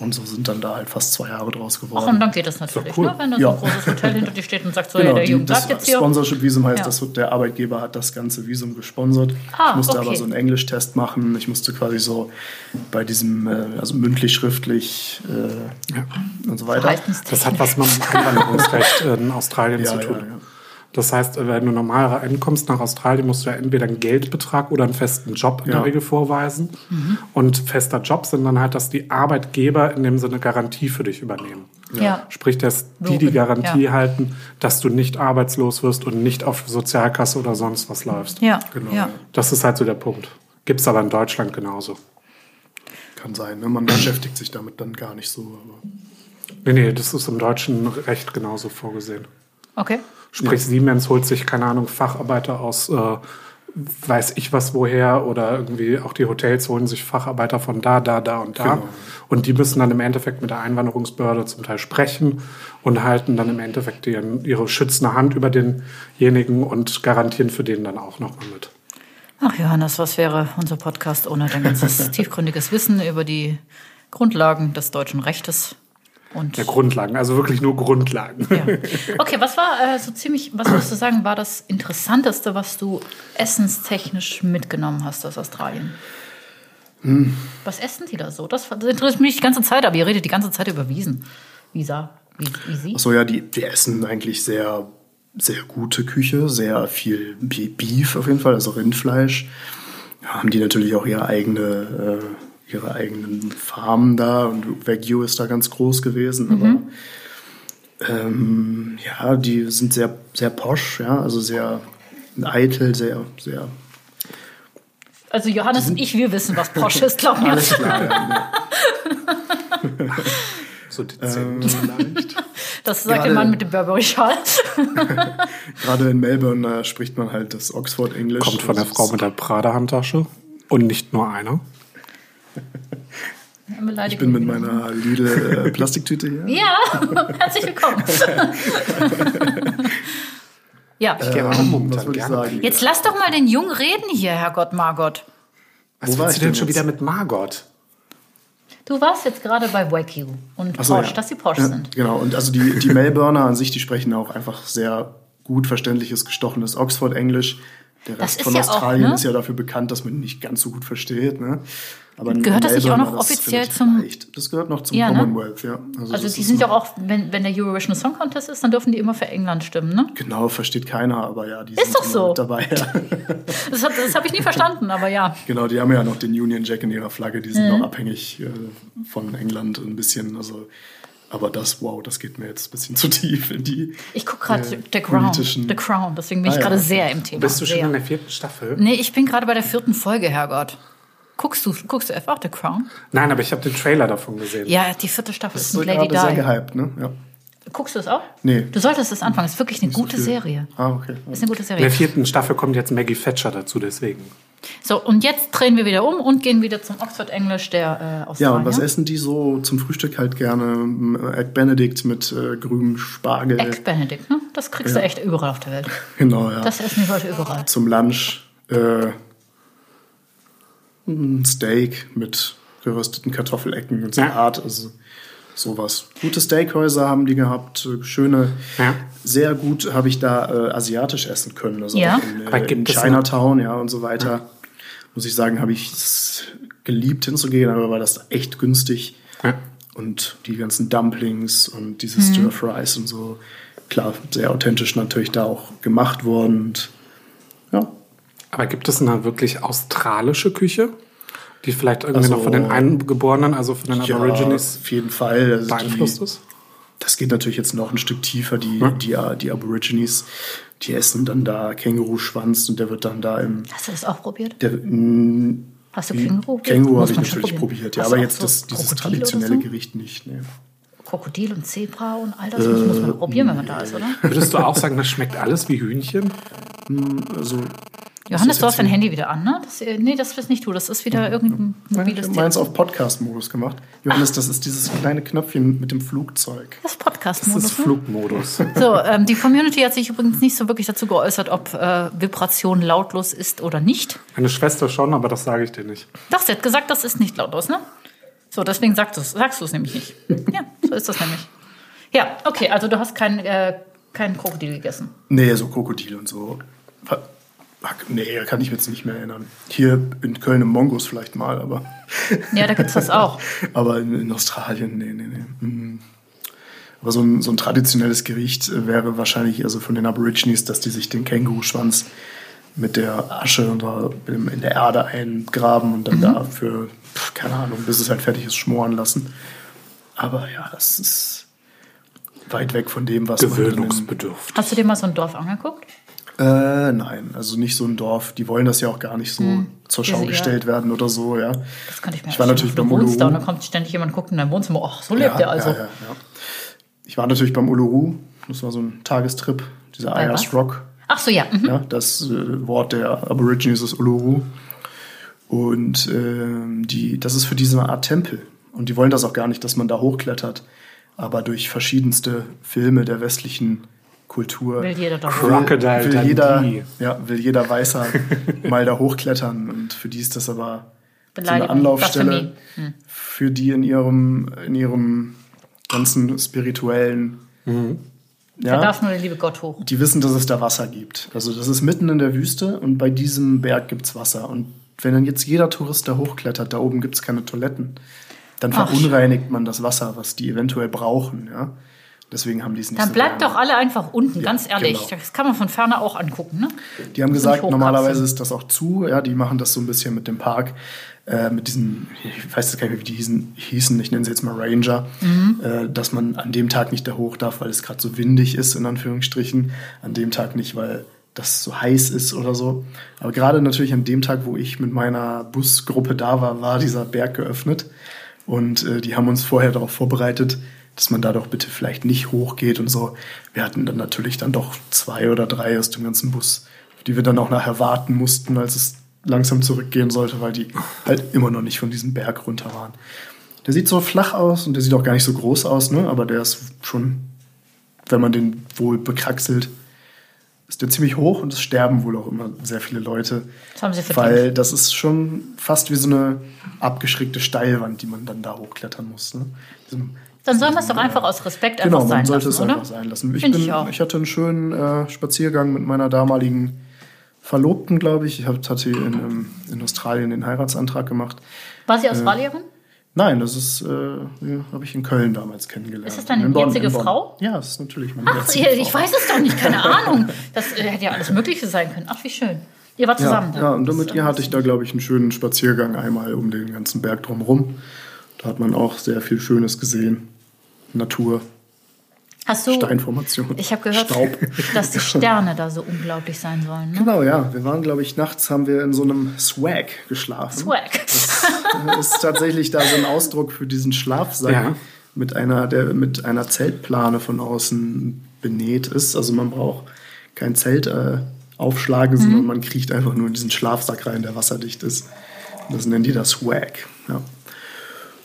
Und so sind dann da halt fast zwei Jahre draus geworden. Ach, und dann geht das natürlich, cool. ne? wenn da so Ja. ein großes Hotel hinter dir steht und sagt, so, Genau, hey, der die, Junge das bleibt jetzt hier. Sponsorship-Visum heißt, Ja. dass der Arbeitgeber hat das ganze Visum gesponsert. Ah, ich musste okay. aber so einen Englisch-Test machen. Ich musste quasi so bei diesem, äh, also mündlich, schriftlich äh, und so weiter. Das hat was mit dem Einwanderungsrecht [laughs] in Australien Ja, zu ja, tun. Ja. Das heißt, wenn du normal reinkommst nach Australien, musst du ja entweder einen Geldbetrag oder einen festen Job in Ja. der Regel vorweisen. Und fester Job sind dann halt, dass die Arbeitgeber in dem Sinne Garantie für dich übernehmen. Ja. Sprich, dass die die Garantie ja. halten, dass du nicht arbeitslos wirst und nicht auf Sozialkasse oder sonst was läufst. Ja, Genau, ja. ja. Das ist halt so der Punkt. Gibt es aber in Deutschland genauso. Kann sein. Ne? Man beschäftigt sich damit dann gar nicht so. Aber Nee, nee, das ist im deutschen Recht genauso vorgesehen. Okay. Sprich, Siemens holt sich, keine Ahnung, Facharbeiter aus, äh, weiß ich was woher, oder irgendwie auch die Hotels holen sich Facharbeiter von da, da, da und da. Genau. Und die müssen dann im Endeffekt mit der Einwanderungsbehörde zum Teil sprechen und halten dann im Endeffekt ihren, ihre schützende Hand über denjenigen und garantieren für den dann auch nochmal mit. Ach Johannes, was wäre unser Podcast ohne dein ganzes [laughs] tiefgründiges Wissen über die Grundlagen des deutschen Rechtes? Und Ja, Grundlagen, also wirklich nur Grundlagen. ja. [laughs] Okay, was war äh, so ziemlich, was würdest du sagen, war das Interessanteste, was du essenstechnisch mitgenommen hast aus Australien? Was essen die da so? Das, das interessiert mich die ganze Zeit, aber ihr redet die ganze Zeit über Wiesen. Visa, sie? Achso, ja, die, die essen eigentlich sehr, sehr gute Küche, sehr viel Be- Beef auf jeden Fall, also Rindfleisch. Ja, haben die natürlich auch ihre eigene, äh, ihre eigenen Farmen da und Wagyu ist da ganz groß gewesen, aber ähm, ja, die sind sehr, sehr posch, ja, also sehr eitel, sehr, sehr Also Johannes und ich, wir wissen, was Porsche ist, glaub mir. alles klar. ja. [laughs] So dezent vielleicht. Das sagt der Mann mit dem Burberry-Schal. [laughs] Gerade in Melbourne äh, spricht man halt das Oxford English. Kommt von der Frau mit der Prada-Handtasche. Und nicht nur einer. Ich bin mit meiner Lidl äh, Plastiktüte hier. Ja, [laughs] herzlich willkommen. [laughs] ja, Ich gehe auch Ähm, momentan was würde ich gerne. sagen? jetzt lass doch mal den Jungen reden hier, Herrgott Margot. Was Wo war willst ich du denn schon jetzt? wieder mit Margot? Du warst jetzt gerade bei Wagyu und so, Porsche, ja. dass sie Porsche Ja, sind. Genau, und also die, die Melbourner an sich, die sprechen auch einfach sehr gut verständliches, gestochenes Oxford-Englisch. Der Das Rest ist von ja auch, Australien ne? ist ja dafür bekannt, dass man ihn nicht ganz so gut versteht. Ne? Aber Gehört das nicht auch noch das offiziell zum- leicht. Das gehört noch zum Ja, ne? Commonwealth, ja. Also das die sind ja auch, wenn, wenn der Eurovision Song Contest ist, dann dürfen die immer für England stimmen, ne? Genau, versteht keiner, aber ja, die Ist sind doch so. dabei. Ja. [laughs] Das, das habe ich nie verstanden, aber ja. Genau, die haben ja noch den Union Jack in ihrer Flagge, die sind Mhm. noch abhängig äh, von England ein bisschen. Also, aber das, wow, das geht mir jetzt ein bisschen zu tief in die. Ich gucke gerade äh, The Crown. The Crown, deswegen bin ich Ah, ja. gerade sehr im Thema. Bist du schon sehr. in der vierten Staffel? Nee, ich bin gerade bei der vierten Folge, Herrgott. Guckst du, guckst du einfach The Crown? Nein, aber ich habe den Trailer davon gesehen. Ja, die vierte Staffel ist So mit Lady gerade sehr Di. gehypt, ne? Ja. Guckst du es auch? Nee. Du solltest es anfangen. Es ist wirklich eine so gute. Serie. Ah, okay. Ist eine gute In der Serie. vierten Staffel kommt jetzt Maggie Thatcher dazu, deswegen. So, und jetzt drehen wir wieder um und gehen wieder zum Oxford Englisch der äh, Ja, Australier. und was essen die so zum Frühstück halt gerne? Ähm, Egg Benedict mit äh, grünem Spargel. Egg Benedict, ne? Das kriegst du echt überall auf der Welt. [laughs] Genau, ja. Das essen die Leute überall. Zum Lunch äh, ein Steak mit gerösteten Kartoffelecken und Salat. Also sowas. Gute Steakhäuser haben die gehabt, äh, schöne. Ja. Sehr gut habe ich da äh, asiatisch essen können. Also Ja. auch in, Aber äh, in gibt es Chinatown, ja, und so weiter. Muss ich sagen, habe ich es geliebt hinzugehen, aber war das echt günstig. Ja. Und die ganzen Dumplings und diese Stir Fries und so, klar, sehr authentisch natürlich da auch gemacht worden. Und ja, Aber gibt es eine wirklich australische Küche, die vielleicht irgendwie Also- noch von den Eingeborenen, also von den ja Aborigines, auf jeden Fall. Also beeinflusst die, ist? Das geht natürlich jetzt noch ein Stück tiefer. Die, Ja. die, die Aborigines, die essen dann da Känguruschwanz und der wird dann da im. Hast du das auch probiert? Der, mh, Hast du Känguru? Känguru Muss habe ich man schon natürlich probieren. probiert, ja. Aber jetzt so das, dieses Krokodil traditionelle so? Gericht nicht. Nee. Krokodil und Zebra und all das muss, muss man probieren, wenn man da ist, oder? Würdest du auch sagen, das schmeckt alles wie Hühnchen? Also, Johannes, du hast dein? Handy wieder an, ne? Das, äh, nee, das ist nicht du. Das ist wieder irgendein ich mobiles habe meins auf Podcast-Modus gemacht. Johannes, das ist dieses kleine Knöpfchen mit dem Flugzeug. Das ist Das ist Podcast-Modus. Ne? Flugmodus. So, ähm, die Community hat sich übrigens nicht so wirklich dazu geäußert, ob äh, Vibration lautlos ist oder nicht. Meine Schwester schon, aber das sage ich dir nicht. Doch, sie hat gesagt, das ist nicht lautlos, ne? So, deswegen sagst du es sagst du's nämlich nicht. [laughs] Ja, so ist das nämlich. Ja, okay, also du hast kein, äh, kein Krokodil gegessen. Nee, so Krokodil und so. Nee, kann ich mich jetzt nicht mehr erinnern. Hier in Köln im Mongos vielleicht mal, aber, [laughs] Ja, da gibt's das auch. [laughs] aber in, in Australien, nee, nee, nee. Mhm. Aber so ein, so ein traditionelles Gericht wäre wahrscheinlich also von den Aborigines, dass die sich den Känguruschwanz mit der Asche oder in der Erde eingraben und dann Mhm. da für, pf, keine Ahnung, bis es halt fertig ist, schmoren lassen. Aber ja, das ist weit weg von dem, was Gewöhnungsbedürftig. Hast du dir mal so ein Dorf angeguckt? Äh, nein, also nicht so ein Dorf. Die wollen das ja auch gar nicht so zur Schau gestellt werden oder so, ja. Das könnte ich mir Ich war vorstellen. natürlich beim wohnst da und Uluru. dann kommt ständig jemand, guckt in dein Wohnzimmer. Ach, so lebt ja, der also. Ja, ja, ja. Ich war natürlich beim Uluru. Das war so ein Tagestrip, dieser Bei Ayers was? Rock. Ach so, ja. Mhm. Ja, das äh, Wort der Aborigines ist Uluru. Und ähm, die, das ist für diese Art Tempel. Und die wollen das auch gar nicht, dass man da hochklettert. Aber durch verschiedenste Filme der westlichen Kultur Will jeder doch. Crocodile will jeder, Dundee. ja, will jeder Weißer [laughs] mal da hochklettern. Und für die ist das aber so eine Anlaufstelle, Blasphemie. für die in ihrem, in ihrem ganzen spirituellen. Da darf nur der liebe Gott hoch. Die wissen, dass es da Wasser gibt. Also das ist mitten in der Wüste und bei diesem Berg gibt es Wasser. Und wenn dann jetzt jeder Tourist da hochklettert, da oben gibt es keine Toiletten, dann Ach. verunreinigt man das Wasser, was die eventuell brauchen. Ja? Deswegen haben die es nicht Dann so bleibt gerne. doch alle einfach unten, ganz ehrlich. genau. Das kann man von ferne auch angucken. Ne? Die haben gesagt, normalerweise ist das auch zu. Ja, die machen das so ein bisschen mit dem Park, äh, mit diesen, ich weiß jetzt gar nicht mehr, wie die hießen, hießen ich nenne sie jetzt mal Ranger, Mhm. äh, dass man an dem Tag nicht da hoch darf, weil es gerade so windig ist, in Anführungsstrichen. An dem Tag nicht, weil das so heiß ist oder so. Aber gerade natürlich an dem Tag, wo ich mit meiner Busgruppe da war, war dieser Berg geöffnet. Und äh, die haben uns vorher darauf vorbereitet, dass man da doch bitte vielleicht nicht hochgeht und so. Wir hatten dann natürlich dann doch zwei oder drei aus dem ganzen Bus, die wir dann auch nachher warten mussten, als es langsam zurückgehen sollte, weil die halt immer noch nicht von diesem Berg runter waren. Der sieht so flach aus und der sieht auch gar nicht so groß aus, ne? aber der ist schon, wenn man den wohl bekraxelt, ist der ziemlich hoch und es sterben wohl auch immer sehr viele Leute. Das haben sie verdient. Weil das ist schon fast wie so eine abgeschrägte Steilwand, die man dann da hochklettern muss. Ne? Diesem- Dann sollen wir es doch einfach aus Respekt Genau, einfach sein man sollte lassen, es oder? einfach sein lassen. Ich, bin, ich auch. ich hatte einen schönen äh, Spaziergang mit meiner damaligen Verlobten, glaube ich. Ich hab- hatte in, ähm, in Australien den Heiratsantrag gemacht. War sie Australierin? Nein, das ist, äh, ja, habe ich in Köln damals kennengelernt. Ist das deine In Bonn, jetzige. Frau? Ja, das ist natürlich meine Ach, jetzige ich Frau. weiß es doch nicht, keine [laughs] Ahnung. Das äh, hätte ja alles Mögliche sein können. Ach, wie schön. Ihr wart Ja, zusammen. dann. ja, und mit ihr ja hatte ich da, glaube ich, einen schönen Spaziergang einmal um den ganzen Berg drumherum. Da hat man auch sehr viel Schönes gesehen. Natur, Hast du, Steinformation. ich habe gehört, Staub. dass die [laughs] Sterne da so unglaublich sein sollen. Ne? Genau, ja. Wir waren, glaube ich, nachts haben wir in so einem Swag geschlafen. Swag. Das ist tatsächlich da so ein Ausdruck für diesen Schlafsack Ja. mit einer, der mit einer Zeltplane von außen benäht ist. Also man braucht kein Zelt äh, aufschlagen, Mhm. sondern man kriecht einfach nur in diesen Schlafsack rein, der wasserdicht ist. Das nennen die das Swag. Ja.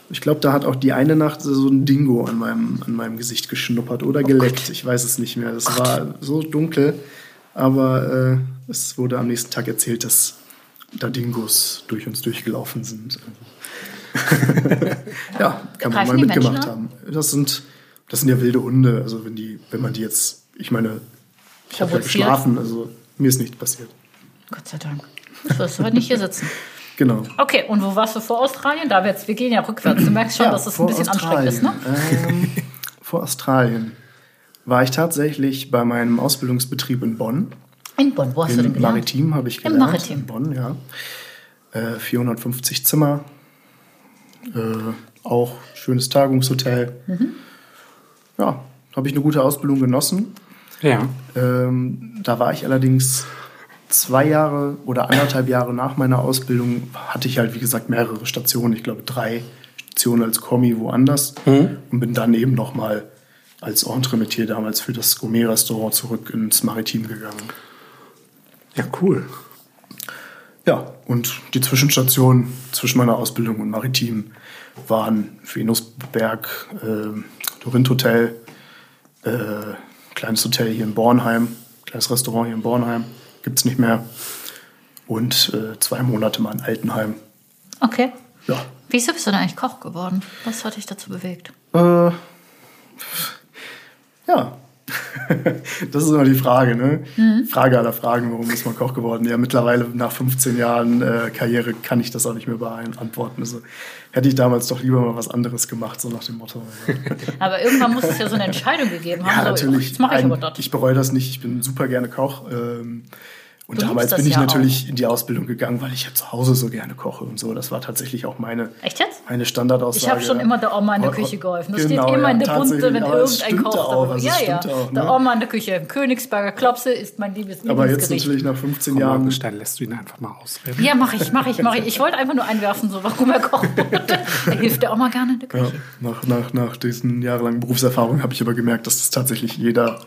Ich glaube, da hat auch die eine Nacht so ein Dingo an meinem, an meinem Gesicht geschnuppert oder geleckt. Ich weiß es nicht mehr. Das war so dunkel. Aber äh, es wurde am nächsten Tag erzählt, dass da Dingos durch uns durchgelaufen sind. [laughs] ja, kann man mal mitgemacht Menschen haben. Das sind, das sind ja wilde Hunde. Also wenn die, wenn man die jetzt, ich meine, ich habe ja geschlafen, also mir ist nichts passiert. Gott sei Dank. Du wirst heute nicht hier sitzen. [laughs] Genau. Okay, und wo warst du vor Australien? Da wird's, wir gehen ja rückwärts. Du merkst schon, Ja, dass es ein vor bisschen anstrengend ist, ne? [laughs] Ähm, vor Australien war ich tatsächlich bei meinem Ausbildungsbetrieb in Bonn. In Bonn, wo hast du denn Im gelernt? Maritim habe ich Im gelernt. Maritim. In Bonn, ja. Äh, 450 Zimmer. Äh, auch schönes Tagungshotel. Mhm. Ja, habe ich eine gute Ausbildung genossen. Ja. Ähm, da war ich allerdings zwei Jahre oder anderthalb Jahre nach meiner Ausbildung, hatte ich halt, wie gesagt, mehrere Stationen. Ich glaube, drei Stationen als Kommi woanders. Und bin dann eben nochmal als Entremetier damals für das Gourmet-Restaurant zurück ins Maritim gegangen. Ja, cool. Ja, und die Zwischenstationen zwischen meiner Ausbildung und Maritim waren Venusberg, äh, Dorint Hotel, äh, kleines Hotel hier in Bornheim, kleines Restaurant hier in Bornheim, gibt es nicht mehr. Und äh, zwei Monate mal in Altenheim. Okay. Ja, Wieso bist du denn eigentlich Koch geworden? Was hat dich dazu bewegt? äh, ja. [laughs] das ist immer die Frage, ne? Frage aller Fragen, warum ist man Koch geworden? Ja, mittlerweile nach 15 Jahren äh, Karriere kann ich das auch nicht mehr beantworten. Also hätte ich damals doch lieber mal was anderes gemacht, so nach dem Motto. [laughs] Aber irgendwann muss es ja so eine Entscheidung gegeben haben. Ja, so, natürlich. Ich Ein- das. Ich bereue das nicht. Ich bin super gerne Koch. Ähm, und Du damals bin ich ja natürlich in die Ausbildung gegangen, weil ich ja zu Hause so gerne koche und so. Das war tatsächlich auch meine, Echt jetzt? meine Standardaussage. Ich habe schon immer der Oma in der Küche geholfen. Das genau, steht immer ja, in der Bunte, wenn irgendein Koch stimmte auch, also Ja, ja. auch, Der ne? Oma in der Küche. Königsberger Klopse ist mein liebes Aber jetzt natürlich nach 15 Komm, Jahren. Augustin, lässt du ihn einfach mal ausreden. Ja, mache ich, mache ich, mache ich. Ich wollte einfach nur einwerfen, so warum er kochen wollte. Er hilft der Oma gerne in der Ja, Küche. nach, nach, nach diesen jahrelangen Berufserfahrung habe ich aber gemerkt, dass das tatsächlich jeder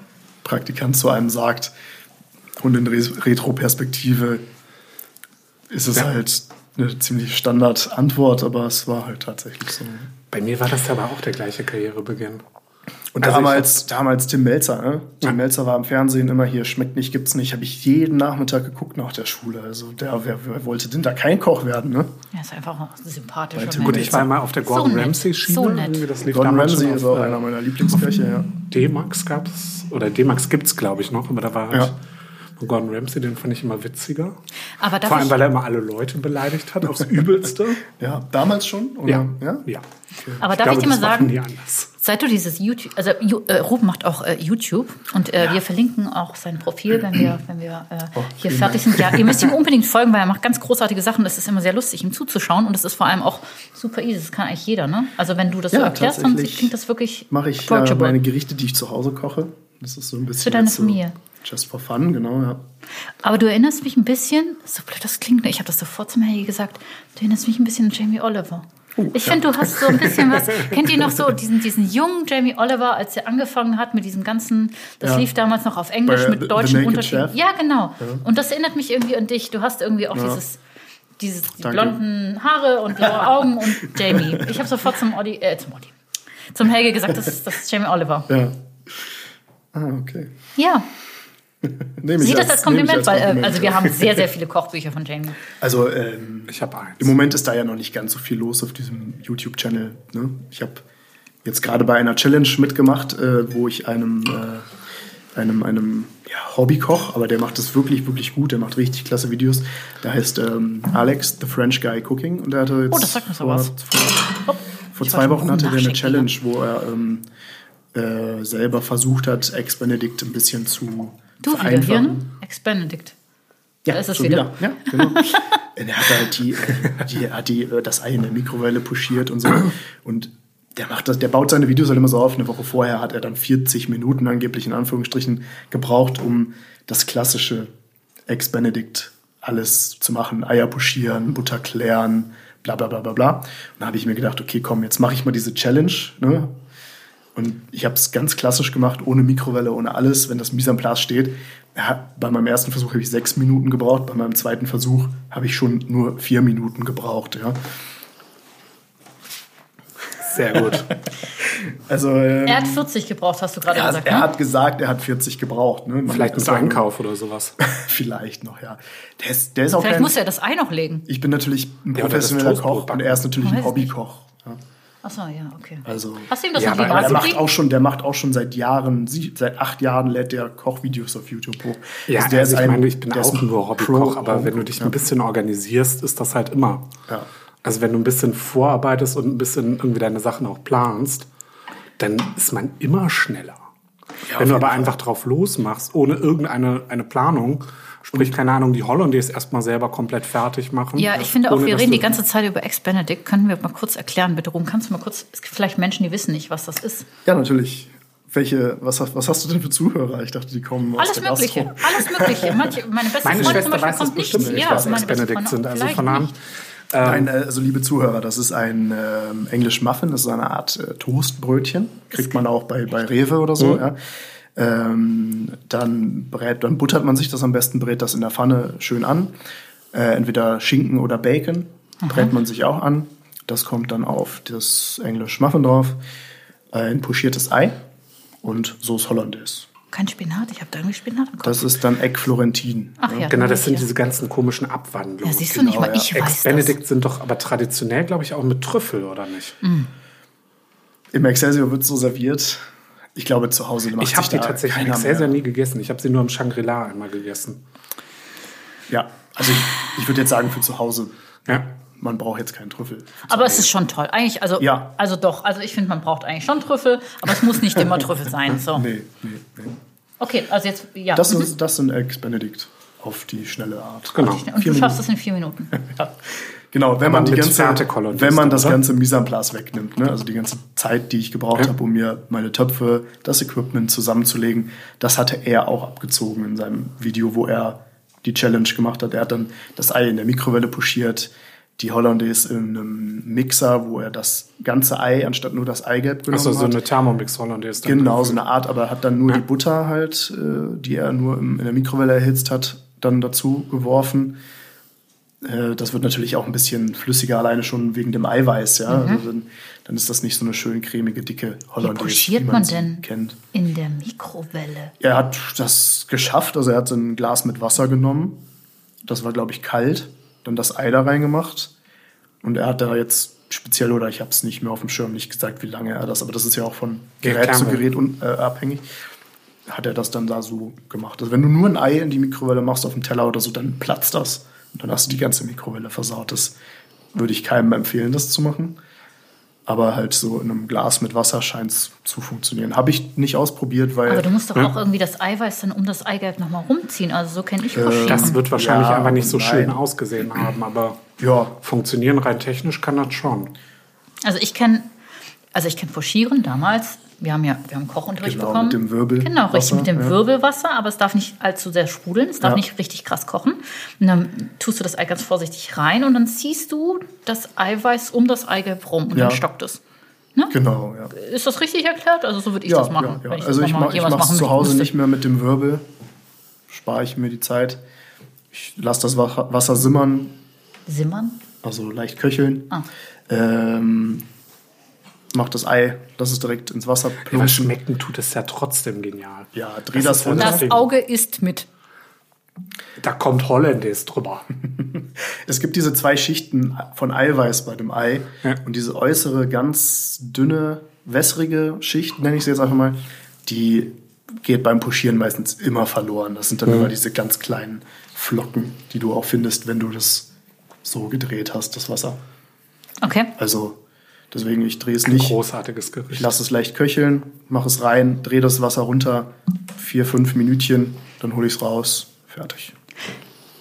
Praktikant zu einem sagt. Und in Re- Retro-Perspektive ist es Ja. halt eine ziemlich Standard-Antwort, aber es war halt tatsächlich so. Bei mir war das aber auch der gleiche Karrierebeginn. Und Also damals, damals Tim Melzer, ne? Tim Melzer war im Fernsehen immer hier, schmeckt nicht, gibt's nicht. Habe ich jeden Nachmittag geguckt nach der Schule. Also der, wer, wer wollte denn da kein Koch werden, ne? Er ist einfach ein sympathischer Mensch. Gut, ich war mal auf der Gordon So Ramsay-Schiene. so nett. Irgendwie, Das lief Gordon Ramsay ist auch einer meiner Lieblingsköche, ja. D-Max gab es, oder D-Max gibt es, glaube ich, noch, aber da war halt Ja. Gordon Ramsay, den fand ich immer witziger. Aber Vor allem, ich, weil er immer alle Leute beleidigt hat, aufs [laughs] Übelste. Ja, damals schon? Oder? ja. ja? ja. aber darf glaube, ich dir mal das sagen, seit du dieses YouTube, also äh, Ruben macht auch äh, YouTube und äh, wir verlinken auch sein Profil, wenn wir, wenn wir äh, [clears throat] Oh, hier fertig sind. Ja, ihr müsst ihm [laughs] unbedingt folgen, weil er macht ganz großartige Sachen. Es ist immer sehr lustig, ihm zuzuschauen und es ist vor allem auch super easy. Das kann eigentlich jeder, ne? Also wenn du das Ja, so erklärst, dann klingt das wirklich Mache ich äh, meine Gerichte, die ich zu Hause koche. Das ist so ein bisschen. Für deine jetzt so Familie. Just for fun, genau, ja. Aber du erinnerst mich ein bisschen, so blöd das klingt, ich habe das sofort zum Helgi gesagt, du erinnerst mich ein bisschen an Jamie Oliver. ich finde, du hast so ein bisschen was. [laughs] Kennt ihr noch so diesen, diesen jungen Jamie Oliver, als er angefangen hat mit diesem ganzen, das Ja. lief damals noch auf Englisch Bei, mit The- deutschen. Chef? Ja, genau. Und das erinnert mich irgendwie an dich. Du hast irgendwie auch dieses, dieses die blonden Haare und blaue Augen und Jamie. Ich habe sofort zum Oddi, äh, zum Oddi, zum Helge gesagt, das ist, das ist Jamie Oliver. Ja. Ah, okay. Ja, [laughs] Nehme ich sieh das als Kompliment, weil äh, Kompliment. also wir haben [laughs] sehr, sehr viele Kochbücher von Jamie. Also, ähm, Ich habe eins. Im Moment ist da ja noch nicht ganz so viel los auf diesem YouTube-Channel. Ne? Ich habe jetzt gerade bei einer Challenge mitgemacht, äh, wo ich einem, äh, einem, einem ja, Hobbykoch, aber der macht das wirklich, wirklich gut. Der macht richtig klasse Videos. Der heißt ähm, Alex, the French Guy Cooking. Und der hatte jetzt Oh, das sagt mir so vor, was. vor, vor Ich zwei Wochen hatte der eine. Challenge, wo er ähm, äh, selber versucht hat, Ex-Benedict ein bisschen zu Du wieder hier, ne? Ex-Benedict. Ja, Da ist es schon wieder. Ja, genau. [laughs] er hat halt die, äh, die, hat die, äh, das Ei in der Mikrowelle pushiert und so. Und der macht das, der baut seine Videos halt immer so auf. Eine Woche vorher hat er dann 40 Minuten angeblich in Anführungsstrichen gebraucht, um das klassische Ex-Benedict alles zu machen. Eier pushieren, Butter klären, bla bla bla bla bla. Und da habe ich mir gedacht, okay, komm, jetzt mache ich mal diese Challenge. Ne? Und ich habe es ganz klassisch gemacht, ohne Mikrowelle, ohne alles, wenn das Mise en place steht. Ja, bei meinem ersten Versuch habe ich sechs Minuten gebraucht, bei meinem zweiten Versuch habe ich schon nur vier Minuten gebraucht. Ja. Sehr gut. [laughs] Also ähm, Er hat 40 gebraucht, hast du gerade er, gesagt. er ne? hat gesagt, er hat 40 gebraucht. Ne? Vielleicht war- Einkauf oder sowas. [laughs] Vielleicht noch, ja. Der ist, der ist auch Vielleicht kein, muss er das Ei noch legen. Ich bin natürlich ein Ja, professioneller Toastbrot Koch und er ist natürlich ein Hobbykoch. Ja. Achso, ja, okay. Also, Hast du ihm das Ja, aber der macht auch schon, der macht auch schon seit Jahren, seit acht Jahren lädt der Kochvideos auf YouTube hoch. Ja, der also ist ich ein- meine, ich bin auch nur Hobbykoch, aber wenn du dich ja. ein bisschen organisierst, ist das halt immer. Ja. Also wenn du ein bisschen vorarbeitest und ein bisschen irgendwie deine Sachen auch planst, dann ist man immer schneller. auf wenn du aber Fall. einfach drauf losmachst, ohne irgendeine eine Planung, sprich, keine Ahnung, die Hollandaise erstmal selber komplett fertig machen. Ja, ich finde auch, ohne wir reden die ganze Zeit über Ex-Benedict. Können wir mal kurz erklären, bitte, Ruhm? Kannst du mal kurz, es gibt vielleicht Menschen, die wissen nicht, was das ist. Ja, natürlich. Welche, was, hast- was hast du denn für Zuhörer? Ich dachte, die kommen aus Alles der Mögliche, Gastro. alles Mögliche. [laughs] Manche, meine beste Meine Freundin zum Schwester Beispiel weiß das kommt nicht. bestimmt nicht, ja, was beste Ex-Benedict sind. Also von Namen. nicht. Nein, äh, also liebe Zuhörer, das ist ein ähm, English Muffin, das ist eine Art äh, Toastbrötchen. Kriegt man auch bei, bei Rewe oder so. Ja. Ähm, dann, brät, dann buttert man sich das am besten, brät das in der Pfanne schön an. Äh, entweder Schinken oder Bacon brät man sich auch an. Das kommt dann auf das English Muffin drauf. Ein pochiertes Ei und Sauce Hollandaise. Kein Spinat, ich habe da irgendwie Spinat im Kopf. Das ist dann Egg Florentin. Ach ja, Genau, das sind hier. diese ganzen komischen Abwandlungen. Ja, siehst du nicht mal, ja. ich weiß das. Ex-Benedict sind doch aber traditionell, glaube ich, auch mit Trüffel, oder nicht? Im Excelsior wird so serviert. Ich glaube, zu Hause macht Ich habe die tatsächlich in Excelsior mehr. nie gegessen. Ich habe sie nur im Shangri-La einmal gegessen. Ja, also ich, ich würde jetzt sagen, für zu Hause, Ja. man braucht jetzt keinen Trüffel. Aber es ist schon toll. Eigentlich, also, Ja. also doch, also ich finde, man braucht eigentlich schon Trüffel, aber es muss nicht immer Trüffel sein. So. Nee, nee, nee. Okay, also jetzt, ja. Das, mhm. ist, das sind Eggs Benedict auf die schnelle Art. Genau. Und du schaffst es in vier Minuten. [laughs] Genau, wenn man, die ganze, wenn man das oder? ganze Mise en place wegnimmt, ne? also die ganze Zeit, die ich gebraucht Ja. habe, um mir meine Töpfe, das Equipment zusammenzulegen, das hatte er auch abgezogen in seinem Video, wo er die Challenge gemacht hat. Er hat dann das Ei in der Mikrowelle pushiert, die Hollandaise in einem Mixer, wo er das ganze Ei anstatt nur das Eigelb genommen Achso, so hat. eine Thermomix Hollandaise. Genau, so eine Art, aber er hat dann nur Ja. die Butter halt, äh, die er nur in der Mikrowelle erhitzt hat, dann dazu geworfen. Äh, das wird natürlich auch ein bisschen flüssiger, alleine schon wegen dem Eiweiß, ja. Also dann, dann ist das nicht so eine schön cremige, dicke Wie Hollandaise, pochiert wie man sie denn kennt. in der Mikrowelle? Er hat das geschafft, also er hat ein Glas mit Wasser genommen. Das war, glaube ich, kalt. Dann das Ei da reingemacht. Und er hat da jetzt speziell, oder ich habe es nicht mehr auf dem Schirm, nicht gesagt, wie lange er das, aber das ist ja auch von Gerät klar. zu Gerät un, äh, abhängig, hat er das dann da so gemacht. Also wenn du nur ein Ei in die Mikrowelle machst auf dem Teller oder so, dann platzt das. Und dann hast du die ganze Mikrowelle versaut. Das würde ich keinem empfehlen, das zu machen. Aber halt so in einem Glas mit Wasser scheint es zu funktionieren. Habe ich nicht ausprobiert, weil Aber du musst doch auch irgendwie das Eiweiß dann um das Eigelb nochmal rumziehen. Also so kenne ich Pochieren. Das wird wahrscheinlich Ja, einfach nicht so nein. schön ausgesehen haben, aber ja, funktionieren rein technisch kann das schon. Also ich kenne, also ich kenne Pochieren damals. Wir haben ja, wir haben Kochunterricht Genau, bekommen. mit dem Wirbelwasser, Genau, richtig mit dem ja. Wirbelwasser, aber es darf nicht allzu sehr sprudeln, es darf Ja. nicht richtig krass kochen. Und dann tust du das Ei ganz vorsichtig rein und dann ziehst du das Eiweiß um das Eigelb rum und Ja. dann stockt es. genau, ja. Ist das richtig erklärt? Also so würde ich das machen. ja, ja. wenn das Also ich, mach, ich mache es zu Hause nicht mehr mit dem Wirbel. Spare ich mir die Zeit. Ich lasse das Wa- Wasser simmern, Simmern? also leicht köcheln. Ah. Ähm, mach das Ei, lass es direkt ins Wasser Aber plumpsen. schmecken tut es ja trotzdem genial. Ja, dreh Das das, ja runter. das- Das Auge isst mit. Da kommt Hollandaise drüber. [laughs] Es gibt diese zwei Schichten von Eiweiß bei dem Ei. Ja. Und diese äußere, ganz dünne, wässrige Schicht, nenne ich sie jetzt einfach mal, die geht beim Pochieren meistens immer verloren. Das sind dann immer diese ganz kleinen Flocken, die du auch findest, wenn du das so gedreht hast, das Wasser. Okay. Also deswegen, ich drehe es nicht. Großartiges Ich Gericht. lasse es leicht köcheln, mache es rein, drehe das Wasser runter, vier, fünf Minütchen, dann hole ich es raus, fertig.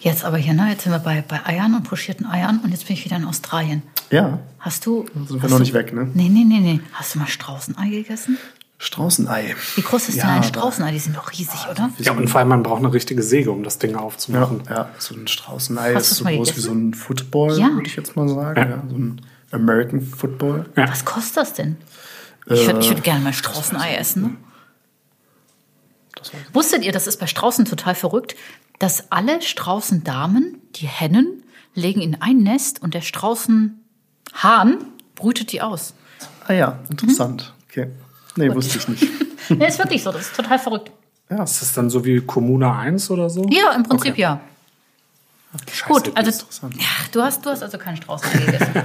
Jetzt aber hier, ne? Jetzt sind wir bei, bei Eiern und pochierten Eiern und jetzt bin ich wieder in Australien. Ja, Hast du. sind wir hast noch du, nicht weg, ne? Nee, nee, nee, nee. Hast du mal Straußenei gegessen? Straußenei. Wie groß ist Ja, denn ein Straußenei? Die sind doch riesig, oder? Ja, und vor allem, man braucht eine richtige Säge, um das Ding Ja, aufzumachen. ja, so ein Straußenei ist so groß wie gegessen? so ein Football, Ja. würde ich jetzt mal sagen. Ja. so ein American Football. Ja. Was kostet das denn? Ich würde Äh, würd gerne mal Straußenei essen. Ne? Wusstet ihr, das ist bei Straußen total verrückt, dass alle Straußendamen, die Hennen, legen in ein Nest und der Straußenhahn brütet die aus. Ah ja, interessant. Okay. Nee, wusste ich nicht. [laughs] nee, ist wirklich so, das ist total verrückt. Ja, Ist das dann so wie Kommuna 1 oder so? Ja, im Prinzip Okay. ja. Scheiße, Gut, also interessant. ja, du, hast, du hast also kein Straußenei gegessen. [laughs]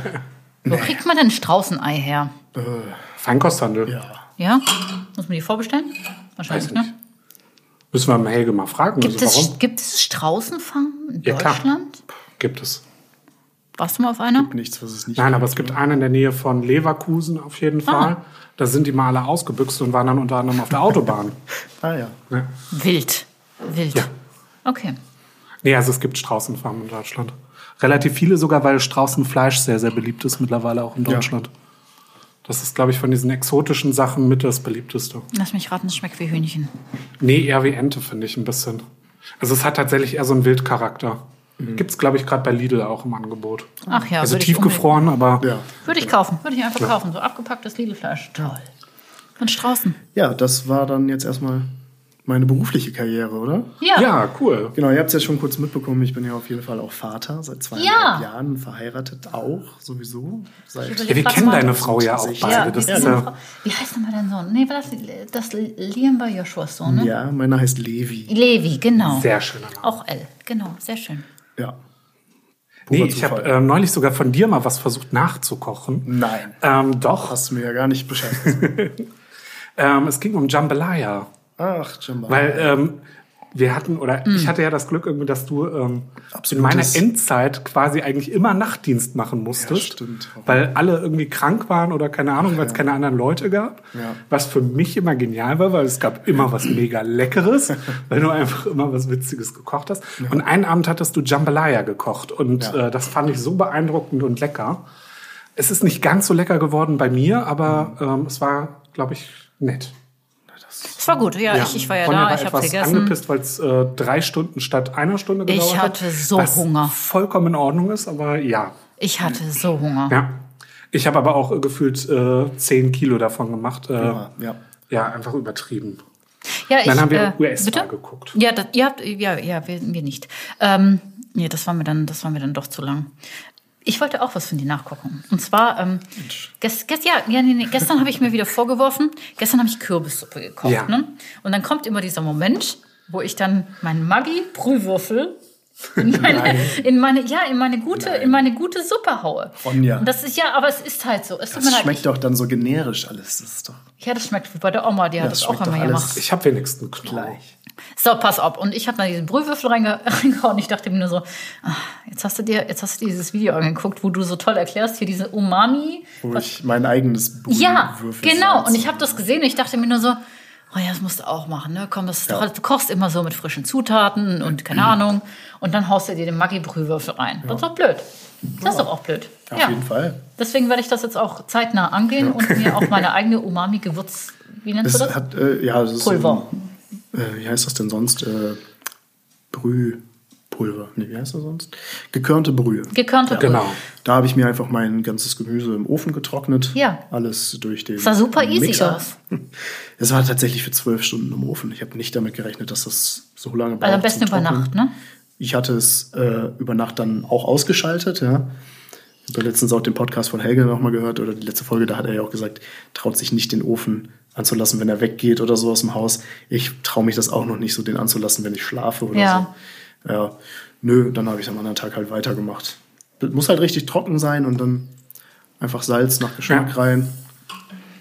Wo kriegt man denn Straußenei her? Feinkosthandel. ja. Ja? Muss man die vorbestellen? Weiß Wahrscheinlich, nicht. ne? Müssen wir mal Helge mal fragen. Gibt, also es, gibt es Straußenfarmen in Ja, klar. Deutschland? Gibt es. Warst du mal auf einer? Nichts, was es nicht Nein, gibt. aber es gibt eine in der Nähe von Leverkusen auf jeden Fall. Da sind die mal alle ausgebüxt und waren dann unter anderem auf der Autobahn. [laughs] Ah ja. Ja. Wild. Wild. Ja. Okay. Nee, also es gibt Straußenfarmen in Deutschland. Relativ viele sogar, weil Straußenfleisch sehr, sehr beliebt ist mittlerweile auch in Ja. Deutschland. Das ist, glaube ich, von diesen exotischen Sachen mit das beliebteste. Lass mich raten, es schmeckt wie Hühnchen. Nee, eher wie Ente, finde ich ein bisschen. Also es hat tatsächlich eher so einen Wildcharakter. Gibt es, glaube ich, gerade bei Lidl auch im Angebot. Ach ja, also tiefgefroren, aber Ja. Würde ich kaufen. Würde ich einfach kaufen. So abgepacktes Lidlfleisch. Toll. Und Straußen. ja, das war dann jetzt erstmal meine berufliche Karriere, oder? Ja. ja, cool. Genau, ihr habt es ja schon kurz mitbekommen, ich bin ja auf jeden Fall auch Vater, seit zweieinhalb Ja. Jahren, verheiratet auch, sowieso. Seit Ich Ja, wir kennen mal. deine Frau ja auch beide. Ja, das wie, ist ja, wie heißt nochmal dein Sohn? Nee, war das, das Liam war Joshuas Sohn, ne? ja, meiner heißt Levi. Levi, genau. sehr schöner Name. Auch L, genau, sehr schön. Ja. Nee, ich habe ähm, neulich sogar von dir mal was versucht nachzukochen. Nein. Ähm, doch. Hast du mir ja gar nicht Bescheid gesagt. [laughs] Ähm, es ging um Jambalaya. Ach, Jamba. Weil ähm, wir hatten, oder ich hatte ja das Glück irgendwie, dass du ähm, in meiner Endzeit quasi eigentlich immer Nachtdienst machen musstest. Ja, stimmt. Weil alle irgendwie krank waren oder keine Ahnung, weil es ja. keine anderen Leute gab. Ja. Was für mich immer genial war, weil es gab immer was mega Leckeres, [laughs] weil du einfach immer was Witziges gekocht hast. Und einen Abend hattest du Jambalaya gekocht und Ja. äh, das fand ich so beeindruckend und lecker. Es ist nicht ganz so lecker geworden bei mir, aber Mhm. ähm, es war, glaube ich, nett. Es war gut, ja, Ich, ich war ja Ronja da, war ich habe gegessen. angepisst, weil es äh, drei Stunden statt einer Stunde Ich gedauert hat. hatte so was Hunger. vollkommen in Ordnung ist, aber ja. Ich hatte so Hunger. ja. Ich habe aber auch äh, gefühlt äh, 10 Kilo davon gemacht. Äh, Ja, ja. ja, einfach übertrieben. Ja, ich, Dann haben wir äh, US-Wahl bitte? geguckt. Ja, das, ihr habt, ja, ja, wir, wir nicht. Ähm, Nee, das war mir dann, das war mir dann doch zu lang. Ich wollte auch was von dir nachgucken. Und zwar, ähm, gest, gest, ja, ja, nee, nee, gestern habe ich mir wieder vorgeworfen, gestern habe ich Kürbissuppe gekocht. Ja. Ne? Und dann kommt immer dieser Moment, wo ich dann meinen Maggi-Brühwürfel in [laughs] meine, in meine, ja, in meine gute, in meine gute Suppe haue. Ronja. Und das ist ja, aber es ist halt so. Es Das schmeckt doch dann so generisch alles. Das ist doch Ja, das schmeckt wie bei der Oma, die hat das das auch alles gemacht. Ich habe wenigstens Knoblauch. gleich. So, pass auf. Und ich habe dann diesen Brühwürfel reinge [laughs] reingehauen. Ich dachte mir nur so, ah, jetzt hast du dir, jetzt hast du dieses Video angeguckt, wo du so toll erklärst, hier diese Umami. Wo ich mein eigenes Ja, Brühwürfel genau. salz- Und ich habe das gesehen und ich dachte mir nur so, oh ja, das musst du auch machen, ne? Komm, das ist doch, Ja. du kochst immer so mit frischen Zutaten und keine Ahnung. Und dann haust du dir den Maggi-Brühwürfel rein. Das ist doch blöd. Das ist doch auch blöd. Auf ja. jeden Fall. Deswegen werde ich das jetzt auch zeitnah angehen und mir auch [laughs] meine eigene Umami-Gewürz, wie nennst Es du das? hat, äh, ja, das ist Pulver. So, äh, wie heißt das denn sonst? Äh, Brühpulver. Nee, wie heißt das sonst? Gekörnte Brühe. Gekörnte Brühe. Genau. Da habe ich mir einfach mein ganzes Gemüse im Ofen getrocknet. Ja. Alles durch den. Sah super easy Mixer. aus. [laughs] Es war tatsächlich für zwölf Stunden im Ofen. Ich habe nicht damit gerechnet, dass das so lange braucht. Also am besten über. Nacht, ne? Ich hatte es äh, über Nacht dann auch ausgeschaltet, ja. Ich habe letztens auch den Podcast von Helge nochmal gehört, oder die letzte Folge, da hat er ja auch gesagt, traut sich nicht den Ofen anzulassen, wenn er weggeht oder so aus dem Haus. Ich traue mich das auch noch nicht so, den anzulassen, wenn ich schlafe oder Ja. so. Ja. Nö, dann habe ich am anderen Tag halt weitergemacht. Das muss halt richtig trocken sein und dann einfach Salz nach Geschmack Ja. rein.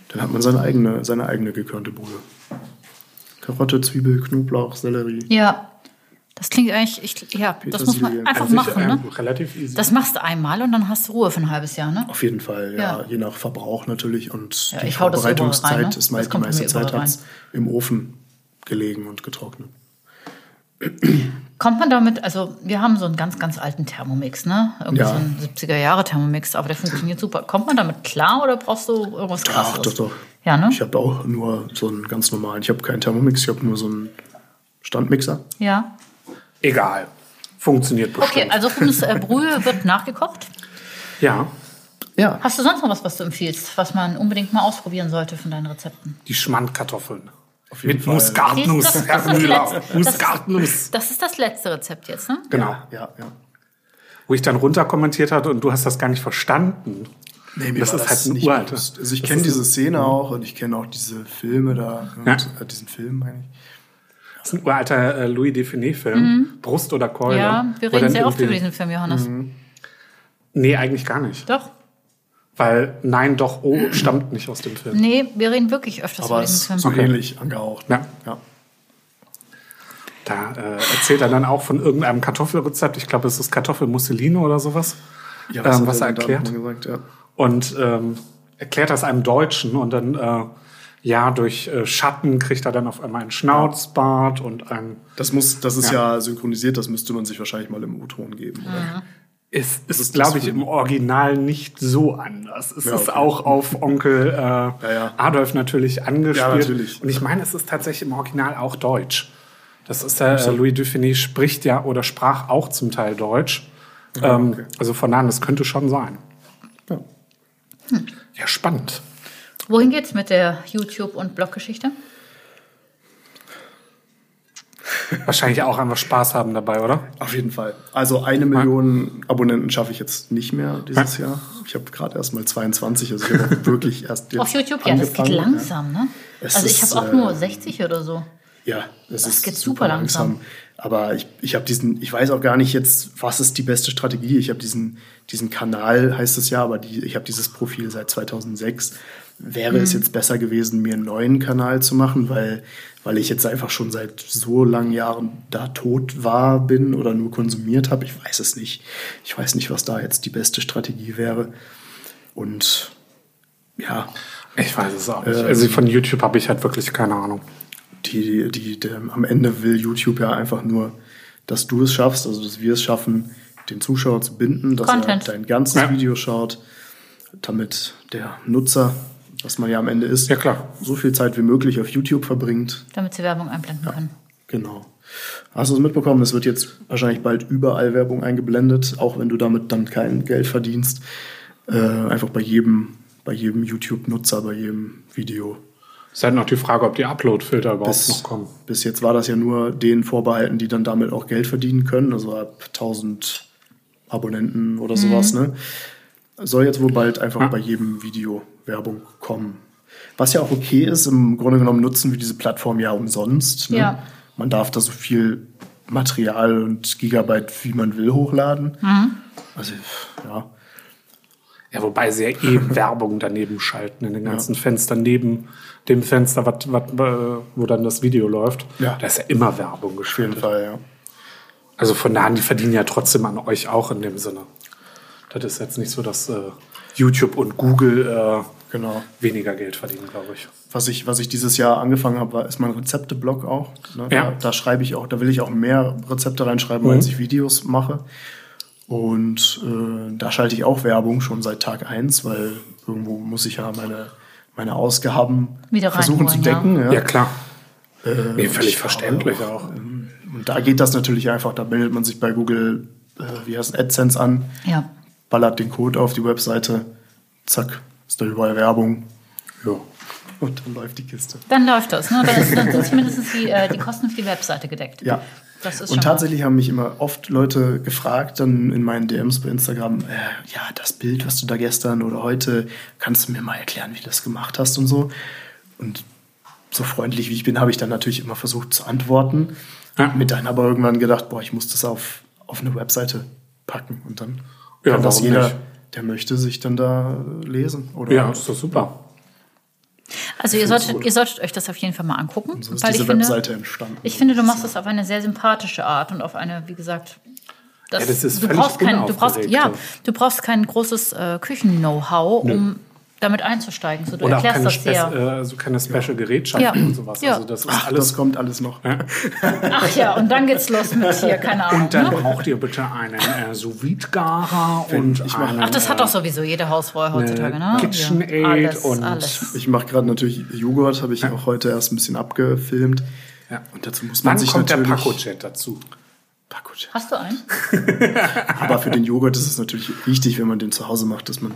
Dann hat man seine eigene, seine eigene gekörnte Brühe. Karotte, Zwiebel, Knoblauch, Sellerie. Ja. Das klingt eigentlich, ich, ja, das muss man einfach sich, machen, ne? ähm, relativ easy. Das machst du einmal und dann hast du Ruhe für ein halbes Jahr, ne? Auf jeden Fall, ja. Ja. Je nach Verbrauch natürlich. Und Ja, die Vorbereitungszeit rein, ne? ist meist, die meiste Zeit hat's im Ofen gelegen und getrocknet. Kommt man damit, also wir haben so einen ganz, ganz alten Thermomix, ne? Irgendwie Ja. so einen 70er Jahre Thermomix, aber der funktioniert super. Kommt man damit klar oder brauchst du irgendwas krasseres? Ach, doch, doch. Ja, ne? Ich habe auch nur so einen ganz normalen. Ich habe keinen Thermomix, ich habe nur so einen Standmixer. Ja. Egal. Funktioniert bestimmt. Okay, also Hummus äh, Brühe wird nachgekocht. [laughs] Ja, Ja. Hast du sonst noch was, was du empfiehlst, was man unbedingt mal ausprobieren sollte von deinen Rezepten? die Schmandkartoffeln. jeden Mit Fall. Muskatnuss, Das- das- Herr das ist das Müller. Letzte. Muskatnuss. Das ist das letzte Rezept jetzt, ne? Genau. Ja, ja. Wo ich dann runterkommentiert hatte und du hast das gar nicht verstanden. Nee, mir Das war ist halt ein nicht uraltes. bewusst. Also ich kenne diese Szene auch und ich kenne auch diese Filme da. Und, Ja. äh, diesen Film meine ich. Das ist ein uralter äh, Louis Define-Film. Brust oder Keule. Mhm. Ja, wir reden sehr oft über diesen Film, Johannes. Nee, eigentlich gar nicht. Doch. Weil Nein, doch, oh stammt nicht aus dem Film. Nee, wir reden wirklich öfters Aber über es diesen ist Film. so Okay. ähnlich angehaucht. Ja. ja. Da äh, erzählt er dann auch von irgendeinem Kartoffelrezept. Ich glaube, es ist Kartoffelmusseline oder sowas. Ja, ähm, hat was er erklärt. Gesagt, ja. Und ähm, erklärt das einem Deutschen und dann, äh, ja, durch äh, Schatten kriegt er dann auf einmal einen Schnauzbart und ein. Das, muss, das ist ja. synchronisiert, das müsste man sich wahrscheinlich mal im U-Ton geben. Oder? Es ist, ist glaube ich, im Original nicht so anders. Es Ja, ist okay. auch auf Onkel äh, ja. Adolf natürlich angespielt. Ja, natürlich. Und ich meine, es ist tatsächlich im Original auch Deutsch. Das ist ja, äh, Louis Dufiné spricht ja oder sprach auch zum Teil Deutsch. ähm, okay. Also von daher, das könnte schon sein. Ja. Ja, spannend. Wohin geht's mit der YouTube- und Bloggeschichte? Wahrscheinlich auch einfach Spaß haben dabei, oder? Auf jeden Fall. Also eine Million Abonnenten schaffe ich jetzt nicht mehr dieses Ja. Jahr. Ich habe gerade erst mal 22, also ich habe [laughs] wirklich erst jetzt Auf YouTube? Ja, das geht langsam, ne? Es Also ich habe auch äh, nur 60 oder so. Ja, es Das ist geht super langsam. Aber ich, ich habe diesen, ich weiß auch gar nicht jetzt, was ist die beste Strategie. Ich habe diesen, diesen Kanal, heißt es ja, aber die, ich habe dieses Profil seit 2006. Wäre Mhm. es jetzt besser gewesen, mir einen neuen Kanal zu machen, weil, weil ich jetzt einfach schon seit so langen Jahren da tot war, bin oder nur konsumiert habe? Ich weiß es nicht. Ich weiß nicht, was da jetzt die beste Strategie wäre. Und ja, Ich weiß es auch nicht. Ähm. Also von YouTube habe ich halt wirklich keine Ahnung. Die, die, die, am Ende will YouTube ja einfach nur, dass du es schaffst, also dass wir es schaffen, den Zuschauer zu binden, dass Content. er dein ganzes Ja. Video schaut, damit der Nutzer, was man ja am Ende ist, Ja, klar. so viel Zeit wie möglich auf YouTube verbringt. Damit sie Werbung einblenden können. Genau. Hast du es mitbekommen? Es wird jetzt wahrscheinlich bald überall Werbung eingeblendet, auch wenn du damit dann kein Geld verdienst. Äh, einfach bei jedem, bei jedem YouTube-Nutzer, bei jedem Video Ist halt noch die Frage, ob die Upload-Filter überhaupt Bis, noch kommen. bis jetzt war das ja nur denen vorbehalten, die dann damit auch Geld verdienen können, also ab 1000 Abonnenten oder sowas. Ne? Soll jetzt wohl bald einfach Ja. bei jedem Video Werbung kommen. Was ja auch okay ist, im Grunde genommen nutzen wir diese Plattform ja umsonst. Ne? Ja. Man darf da so viel Material und Gigabyte, wie man will, hochladen. Also, ja. Ja, wobei sie ja eh [laughs] Werbung daneben schalten in den ganzen Fenstern neben dem Fenster, wat, wat, äh, wo dann das Video läuft. Ja. Da ist ja immer Werbung Auf jeden geschaltet. Fall, ja. Also von daher, die verdienen ja trotzdem an euch auch in dem Sinne. Das ist jetzt nicht so, dass äh, YouTube und Google äh, Genau. weniger Geld verdienen, glaube ich. Was ich, was ich dieses Jahr angefangen habe, war, ist mein Rezepte-Blog auch. Ne? Ja. Da, da schreibe ich auch, da will ich auch mehr Rezepte reinschreiben, als ich Videos mache. Und äh, da schalte ich auch Werbung schon seit Tag eins, weil irgendwo muss ich ja meine, meine Ausgaben Wieder versuchen zu decken. Ja, klar. Äh, Nee, völlig verständlich auch. Und da geht das natürlich einfach, da meldet man sich bei Google, äh, wie heißt es, AdSense an, Ja. ballert den Code auf die Webseite, zack, ist da überall Werbung. Ja. Und dann läuft die Kiste. Dann läuft das. Ne? Dann, ist, dann sind zumindest die, äh, die Kosten für die Webseite gedeckt. Ja. Das ist Und schon tatsächlich haben mich immer oft Leute gefragt, dann in meinen DMs bei Instagram, äh, ja, das Bild, was du da gestern oder heute, kannst du mir mal erklären, wie du das gemacht hast und so. Und so freundlich wie ich bin, habe ich dann natürlich immer versucht zu antworten. Ja. Mir dann aber irgendwann gedacht, boah, ich muss das auf, auf eine Webseite packen. Und dann Ja, kann das jeder, nicht? der möchte, sich dann da lesen. Oder Ja, das ist doch super. Also ihr solltet, ihr solltet euch das auf jeden Fall mal angucken. so ist weil diese ich finde, Webseite entstanden. Ich finde, du machst das auf eine sehr sympathische Art und auf eine, wie gesagt, das, Ja, das ist du brauchst kein, du brauchst, ja, du brauchst kein großes äh, Küchen-Know-how, um damit einzusteigen. So, du Oder auch erklärst keine, das Spe sehr. äh, so keine Special Gerätschaften Ja. und sowas. Ja. Also das ist Ach, alles. das kommt alles noch. Ach ja, und dann geht's los mit hier, keine Ahnung. und dann ne? braucht ihr bitte einen äh, sous garer und ich mach- einen Ach, das hat doch sowieso jede Hausfrau heutzutage, ne? KitchenAid ja, alles, und- alles. Ich mache gerade natürlich Joghurt, habe ich auch heute erst ein bisschen abgefilmt. Ja. Und dazu muss man Wann sich kommt der natürlich... Paco-Chat dazu? Paco-Chat. Hast du einen? [laughs] [laughs] Aber für den Joghurt ist es natürlich wichtig, wenn man den zu Hause macht, dass man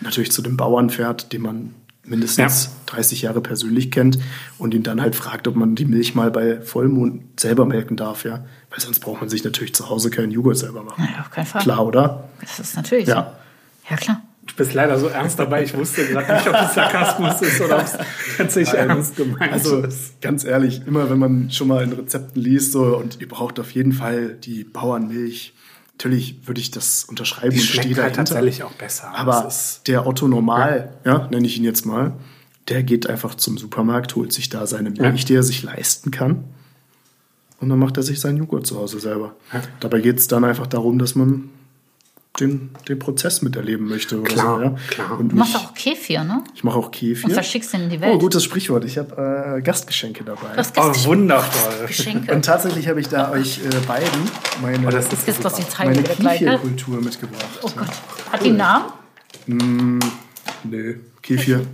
natürlich zu dem Bauern fährt, den man mindestens Ja. 30 Jahre persönlich kennt und ihn dann halt fragt, ob man die Milch mal bei Vollmond selber melken darf, ja. Weil sonst braucht man sich natürlich zu Hause keinen Joghurt selber machen. Nein, auf keinen Fall. Klar, oder? Das ist natürlich Ja. so. Ja, klar. Du bist leider so ernst dabei, ich wusste gerade nicht, ob es Sarkasmus ist oder ob es tatsächlich ernst gemeint Also ist. ganz ehrlich, immer wenn man schon mal in Rezepten liest so, und ihr braucht auf jeden Fall die Bauernmilch, natürlich würde ich das unterschreiben Die und stehe halt dahinter. tatsächlich auch besser. Aber der Otto Normal, ja. nenne ich ihn jetzt mal, der geht einfach zum Supermarkt, holt sich da seine Milch, Ja. die er sich leisten kann. Und dann macht er sich seinen Joghurt zu Hause selber. Ja. Dabei geht es dann einfach darum, dass man den, den Prozess miterleben möchte. Oder Klar, so, ja? klar. Und Du machst mich, auch Kefir, ne? ich mache auch Kefir. Und verschickst den in die Welt. Oh, gutes Sprichwort. Ich habe äh, Gastgeschenke dabei. Du hast oh, Gäste- wundervoll. Geschenke. Und tatsächlich habe ich da euch äh, beiden meine, Oh, das ist Jetzt die Zeit meine ne? Kefir-Kultur mitgebracht. Oh Gott. Hat die einen Namen? Nö, Kefir.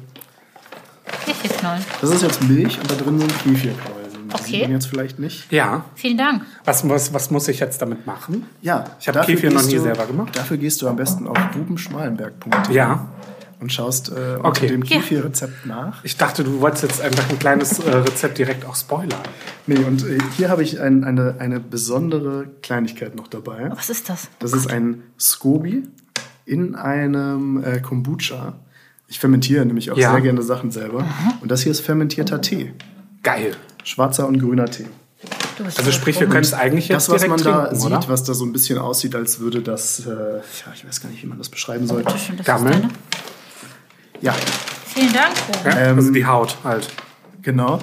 Kefirknollen. Das ist jetzt Milch und da drin sind Kefirknollen. Okay. sieht man jetzt vielleicht nicht. Ja, Vielen Dank. was muss, was muss ich jetzt damit machen? Ja, Ich habe Kefir noch nie du- selber gemacht. Dafür gehst du am besten auf rubenschmalenberg.de Ja, und schaust äh, unter Okay. dem Ja. Kefir-Rezept nach. ich dachte, du wolltest jetzt einfach ein kleines äh, Rezept direkt auch spoilern. Nee, und äh, hier habe ich ein, eine, eine besondere Kleinigkeit noch dabei. Was ist das? Das ist ein Scoby in einem äh, Kombucha. Ich fermentiere nämlich auch Ja. sehr gerne Sachen selber. Und das hier ist fermentierter Tee. Geil. Schwarzer und grüner Tee. Also so sprich, wir können es eigentlich jetzt Das, was direkt man da trinken, sieht, oder? was da so ein bisschen aussieht, als würde das, äh, ja, ich weiß gar nicht, wie man das beschreiben soll. Bitte schön, Gammeln? Ja, Vielen Dank. Ja, Ähm, also die Haut halt. genau.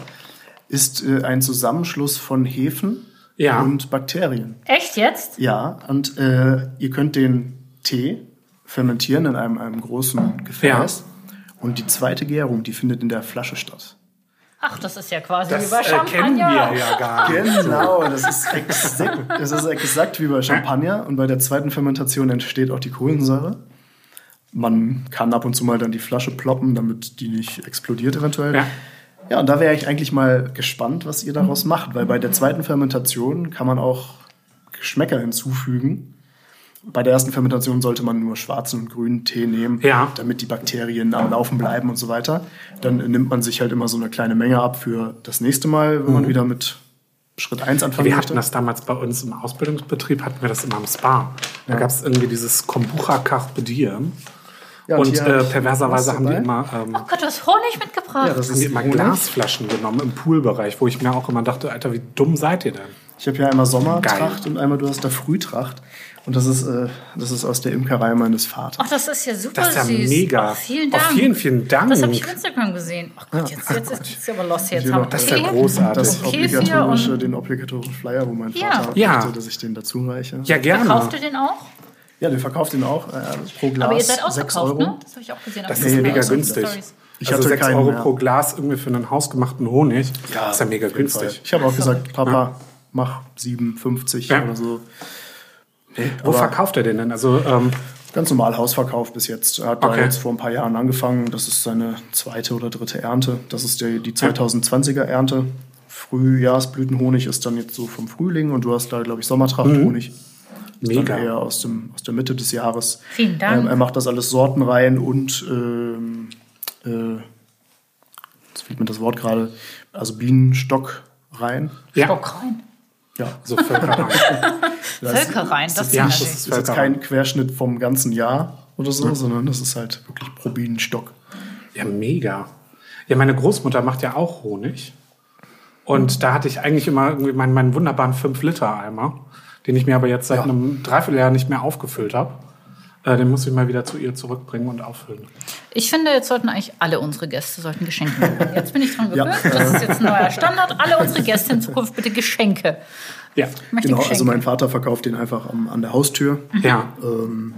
Ist äh, ein Zusammenschluss von Hefen Ja. und Bakterien. Echt jetzt? Ja, und äh, ihr könnt den Tee fermentieren in einem, einem großen Gefäß. Und die zweite Gärung, die findet in der Flasche statt. Ach, das ist ja quasi Das wie bei äh, kennen wir Champagner. ja gar nicht. Genau, das ist, exakt, das ist exakt wie bei Champagner. Und bei der zweiten Fermentation entsteht auch die Kohlensäure. Man kann ab und zu mal dann die Flasche ploppen, damit die nicht explodiert eventuell. Ja. Ja, und da wäre ich eigentlich mal gespannt, was ihr daraus macht, weil bei der zweiten Fermentation kann man auch Geschmäcker hinzufügen. Bei der ersten Fermentation sollte man nur schwarzen und grünen Tee nehmen, Ja. damit die Bakterien am Laufen bleiben und so weiter. Dann nimmt man sich halt immer so eine kleine Menge ab für das nächste Mal, wenn man wieder mit Schritt 1 anfangen Mhm. Wir möchte. hatten das damals bei uns im Ausbildungsbetrieb, hatten wir das immer im Spa. Da gab es irgendwie dieses Kombucha Carpe Diem. Ja, und hier äh, perverserweise haben die immer, ähm, Oh Gott, du hast Honig mitgebracht. Ja, das haben die immer Honig. Glasflaschen genommen im Poolbereich, wo ich mir auch immer dachte, Alter, wie dumm seid ihr denn? Ich habe hier einmal Sommertracht Geil. und einmal du hast da Frühtracht. Und das ist, äh, das ist aus der Imkerei meines Vaters. Ach, das ist ja super Das ist ja süß. mega. Oh, vielen Oh, Dank. vielen, vielen Dank. Das habe ich auf Instagram gesehen. Ach Gott, jetzt, jetzt ist es aber los. Jetzt Hier haben Das ist ja großartig. Das obligatorische, den obligatorischen Flyer, wo mein Ja. Vater Ja. möchte, dass ich den dazu reiche. ja, gerne. Verkauft ihr den auch? Ja, der verkauft den auch äh, pro Glas Aber ihr seid 6 ausverkauft, Euro. ne? Das habe ich auch gesehen. Das ist Instagram. mega den günstig. Stories. Ich also hatte 6 keinen Euro mehr. pro Glas irgendwie für einen hausgemachten Honig. ist ja mega jeden Fall. günstig. Ich habe auch gesagt, Papa, mach 57 Ja. oder so. Wo aber- verkauft er den denn? Also, ähm, Ganz normal Hausverkauf bis jetzt. Er hat da Okay. jetzt vor ein paar Jahren angefangen. Das ist seine zweite oder dritte Ernte. Das ist die, die 2020er Ernte. Frühjahrsblütenhonig ist dann jetzt so vom Frühling und du hast da, glaube ich, Sommertrachthonig. Ist dann Mhm. Mega. eher aus, dem, aus der Mitte des Jahres. Vielen Dank. Ähm, er macht das alles sortenrein und ähm, äh, jetzt fehlt mir das Wort gerade, also Bienenstock rein. ja, Stock rein. Ja, so Völkerrein. [laughs] Völker rein. Das ja, ist das ist jetzt Völkerrein. kein Querschnitt vom ganzen Jahr oder so, sondern das ist halt wirklich pro Bienenstock. Ja, mega. Ja, meine Großmutter macht ja auch Honig. Und da hatte ich eigentlich immer irgendwie meinen, meinen wunderbaren 5-Liter-Eimer, den ich mir aber jetzt seit Ja. einem Dreivierteljahr nicht mehr aufgefüllt habe. Äh, den muss ich mal wieder zu ihr zurückbringen und auffüllen. Ich finde, jetzt sollten eigentlich alle unsere Gäste sollten Geschenke bekommen. Jetzt bin ich dran [laughs] Ja. gewöhnt. Das ist jetzt ein neuer Standard. Alle unsere Gäste in Zukunft bitte Geschenke. Ja. Genau, Geschenke. also mein Vater verkauft den einfach am, an der Haustür. Ja. Ähm,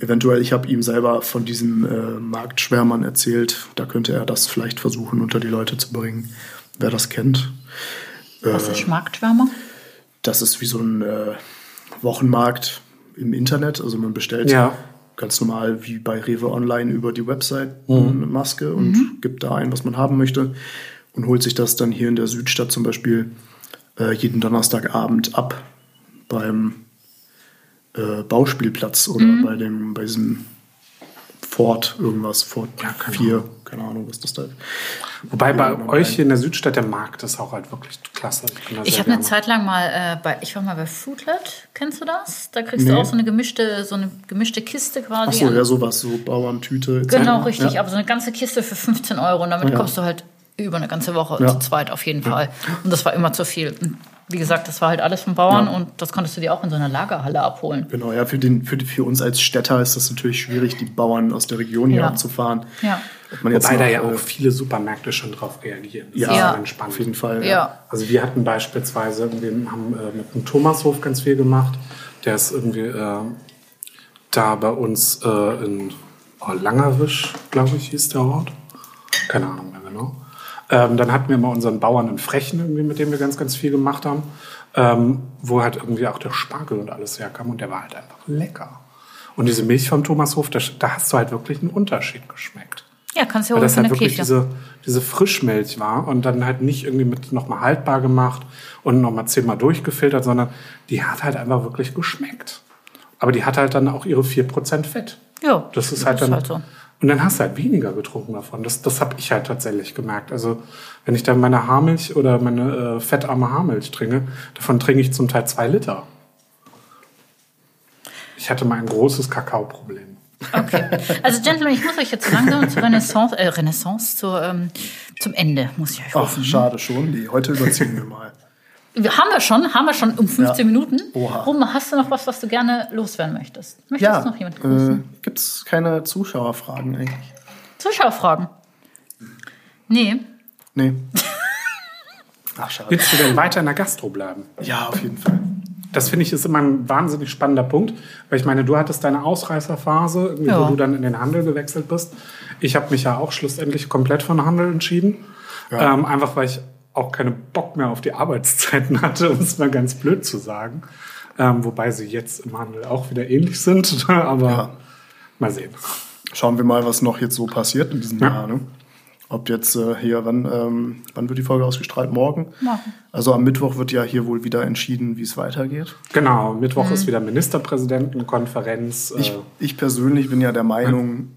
eventuell, ich habe ihm selber von diesem äh, Marktschwärmern erzählt. Da könnte er das vielleicht versuchen, unter die Leute zu bringen, wer das kennt. Was ist Marktschwärmer? Das ist wie so ein äh, Wochenmarkt im Internet. Also man bestellt Ja. ganz normal wie bei Rewe Online über die Website eine Maske und gibt da ein, was man haben möchte und holt sich das dann hier in der Südstadt zum Beispiel äh, jeden Donnerstagabend ab beim äh, Bauspielplatz oder bei dem bei diesem Ford irgendwas Ford Ja, keine 4, keine Ahnung, was das da ist. Wobei bei Ja, euch hier in der Südstadt der Markt ist auch halt wirklich klasse. Ich sehr habe eine. Zeit lang mal äh, bei, ich war mal bei Foodlet, kennst du das? Da kriegst Nee. du auch so eine gemischte, so eine gemischte Kiste quasi. Ach so, an- ja, sowas, so Bauerntüte. etc. Genau, richtig. Ja. Aber so eine ganze Kiste für 15 Euro. Und damit Ja. kommst du halt über eine ganze Woche Ja. zu zweit auf jeden Fall. Und das war immer zu viel. Und wie gesagt, das war halt alles von Bauern Ja. und das konntest du dir auch in so einer Lagerhalle abholen. Genau, ja, für, den, für, die- für uns als Städter ist das natürlich schwierig, die Bauern aus der Region hier Ja. abzufahren. Ja. Man jetzt Wobei da ja äh, auch viele Supermärkte schon drauf reagieren. Das Ja, Ja. entspannt. auf jeden Fall. Ja. Also wir hatten beispielsweise, wir haben äh, mit dem Thomashof ganz viel gemacht. Der ist irgendwie äh, da bei uns äh, in oh, Langerwisch, glaube ich, hieß der Ort. Keine Ahnung mehr. Ähm, dann hatten wir immer unseren Bauern in Frechen, irgendwie, mit dem wir ganz, ganz viel gemacht haben. Ähm, wo halt irgendwie auch der Spargel und alles herkam und der war halt einfach lecker. Und diese Milch vom Thomashof, da, da hast du halt wirklich einen Unterschied geschmeckt. Ja, kannst du ja holen das halt wirklich Kirche. diese, diese Frischmilch war und dann halt nicht irgendwie mit nochmal haltbar gemacht und nochmal zehnmal durchgefiltert, sondern die hat halt einfach wirklich geschmeckt. Aber die hat halt dann auch ihre 4% Fett. Ja, Das ist halt dann. halt so. Und dann hast du halt weniger getrunken davon. Das, das habe ich halt tatsächlich gemerkt. Also, wenn ich dann meine Haarmilch oder meine äh, fettarme Haarmilch trinke, davon trinke ich zum Teil zwei Liter. Ich hatte mal ein großes Kakaoproblem. Okay. Also, Gentlemen, ich muss euch jetzt langsam zur Renaissance, äh, Renaissance zur, ähm, zum Ende, muss ich euch Ach, rufen. schade schon. Nee, heute überziehen wir mal. Wir haben wir schon, haben wir schon um 15 Ja. Minuten. Oha. Hast du noch was, was du gerne loswerden möchtest? Möchtest Ja, du noch jemand grüßen? äh, gibt es keine Zuschauerfragen eigentlich? Zuschauerfragen? Nee. Nee. [laughs] Ach, schade. Willst du denn weiter in der Gastro bleiben? Ja, auf jeden Fall. Das finde ich ist immer ein wahnsinnig spannender Punkt, weil ich meine, du hattest deine Ausreißerphase, Ja. wo du dann in den Handel gewechselt bist. Ich habe mich ja auch schlussendlich komplett von Handel entschieden, Ja. ähm, einfach weil ich auch keine Bock mehr auf die Arbeitszeiten hatte, [laughs] um es mal ganz blöd zu sagen. Ähm, wobei sie jetzt im Handel auch wieder ähnlich sind, [laughs] aber Ja. mal sehen. Schauen wir mal, was noch jetzt so passiert in diesem Ja. Jahr. Ne? ob jetzt äh, hier, wann, ähm, wann wird die Folge ausgestrahlt? Morgen? Morgen. Also am Mittwoch wird ja hier wohl wieder entschieden, wie es weitergeht. Genau, Mittwoch Mhm. ist wieder Ministerpräsidentenkonferenz. Ich, äh, ich persönlich bin ja der Meinung,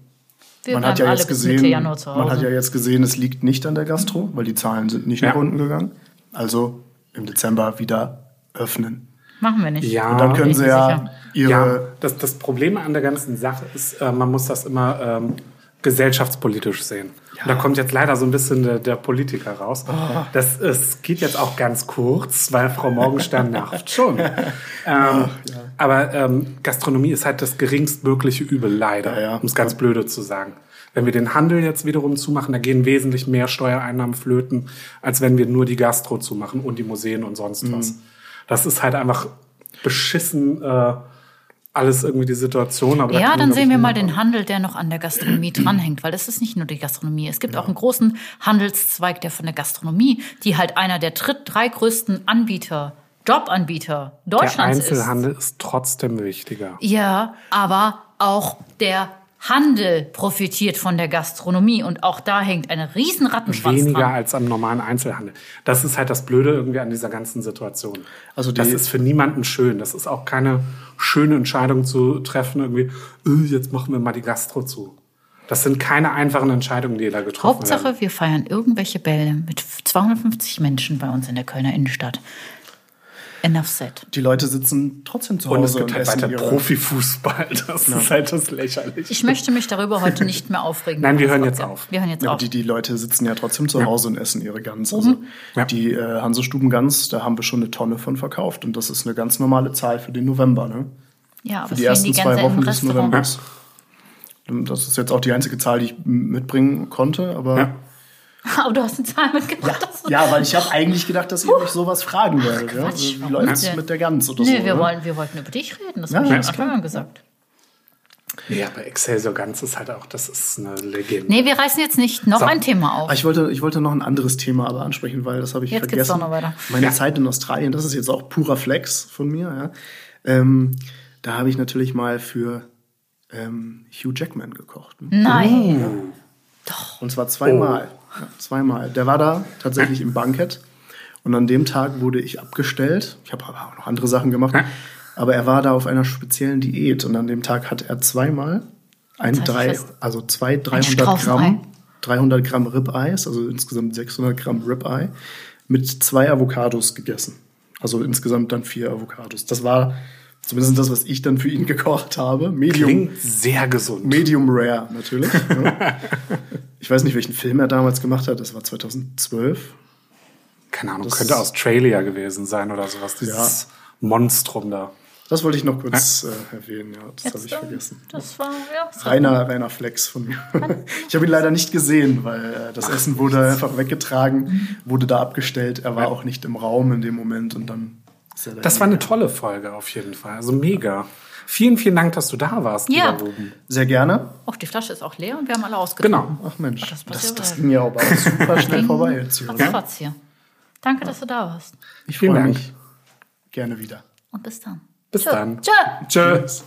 Wir man hat ja jetzt gesehen, man hat ja jetzt gesehen, es liegt nicht an der Gastro, weil die Zahlen sind nicht Ja. nach unten gegangen. Also im Dezember wieder öffnen. Machen wir nicht. ja, Und dann können sie ja sicher. ihre ja, das, das Problem an der ganzen Sache ist, äh, man muss das immer ähm, gesellschaftspolitisch sehen. Und da kommt jetzt leider so ein bisschen der, der Politiker raus. Oh. Das es geht jetzt auch ganz kurz, weil Frau Morgenstern nervt schon. [laughs] ähm, Aber ähm, Gastronomie ist halt das geringstmögliche Übel, leider, Ja, ja. um es ganz blöde zu sagen. Wenn wir den Handel jetzt wiederum zumachen, da gehen wesentlich mehr Steuereinnahmen flöten, als wenn wir nur die Gastro zumachen und die Museen und sonst Mhm. was. Das ist halt einfach beschissen äh, alles irgendwie die Situation. Aber da Ja, kann dann sehen wir mal den Handel, der noch an der Gastronomie [clears throat] dranhängt, weil das ist nicht nur die Gastronomie. Es gibt auch einen großen Handelszweig, der von der Gastronomie, die halt einer der dritt, drei größten Anbieter, Jobanbieter Der Deutschlands ist. Einzelhandel ist trotzdem wichtiger. Ja, aber auch der Handel profitiert von der Gastronomie und auch da hängt ein riesen Rattenschwanz Weniger dran. als am normalen Einzelhandel. Das ist halt das Blöde irgendwie an dieser ganzen Situation. Also das ist für niemanden schön. Das ist auch keine schöne Entscheidung zu treffen, irgendwie, äh, jetzt machen wir mal die Gastro zu. Das sind keine einfachen Entscheidungen, die da getroffen werden. Hauptsache, wir feiern irgendwelche Bälle mit 250 Menschen bei uns in der Kölner Innenstadt. Enough said. Die Leute sitzen trotzdem zu Und es Hause gibt halt essen weiter ihre- Profifußball. Das ist halt das lächerlich. Ich möchte mich darüber heute nicht mehr aufregen. Nein, wir hören Ja, jetzt auf. Wir hören jetzt Ja, aber auf. die, die Leute sitzen ja trotzdem zu Hause und essen ihre Gans. Also Ja. die äh, Hansestuben-Gans, da haben wir schon eine Tonne von verkauft. Und das ist eine ganz normale Zahl für den November, ne? ja, aber Für die ersten zwei Gänse im Wochen des. Novembers. Das ist jetzt auch die einzige Zahl, die ich mitbringen konnte, aber. Ja. [laughs] Aber du hast eine Zahl mitgebracht. das ist- Ja, weil ich habe eigentlich gedacht, dass ihr mich sowas fragen werdet. Ja? Quatsch, Wie läuft's denn? mit der Gans oder Nee, so? wir, ne? wollen, wir wollten über dich reden. Das Ja, habe ich ja, am Anfang gesagt. Nee, aber Excelsior Ganz ist halt auch, das ist eine Legende. Nee, wir reißen jetzt nicht noch So. ein Thema auf. Ich wollte, ich wollte noch ein anderes Thema aber ansprechen, weil das habe ich Jetzt geht's vergessen. doch noch weiter. Meine Zeit in Australien, das ist jetzt auch purer Flex von mir. Ja. Ähm, da habe ich natürlich mal für ähm, Hugh Jackman gekocht. Ne? Nein. Und zwar zweimal. Oh. Ja, zweimal. Der war da tatsächlich im Bankett. Und an dem Tag wurde ich abgestellt. Ich habe aber auch noch andere Sachen gemacht. Aber er war da auf einer speziellen Diät. Und an dem Tag hat er zweimal ein drei, also zwei 300 Straußenei. Gramm, 300 Gramm Ribeyes, also insgesamt 600 Gramm Ribeye, mit zwei Avocados gegessen. Also insgesamt dann vier Avocados. Das war zumindest das, was ich dann für ihn gekocht habe. Medium, Klingt sehr gesund. Medium Rare natürlich. ja. [laughs] Ich weiß nicht, welchen Film er damals gemacht hat. Das war 2012. Keine Ahnung, Das- könnte Australia gewesen sein oder sowas. Dieses Monstrum da. Das wollte ich noch kurz äh, erwähnen. Ja, das habe ich ähm, vergessen. Das war, ja. das Reiner, reiner Flex von mir. [laughs] Ich habe ihn leider nicht gesehen, weil äh, das Essen wurde einfach weggetragen, wurde da abgestellt. Er war auch nicht im Raum in dem Moment und dann Das war eine tolle Folge auf jeden Fall. Also mega. Vielen, vielen Dank, dass du da warst, Ja. lieber Ruben. Sehr gerne. Oh, die Flasche ist auch leer und wir haben alle ausgetrunken. Genau. Ach Mensch, das das, das, halt. ging ja aber auch super [laughs] schnell vorbei jetzt hier. Ratzfatz hier. Danke, dass du da warst. Ich freue mich. Gerne wieder. Und bis dann. Bis Tschö. dann. Tschö. Tschüss.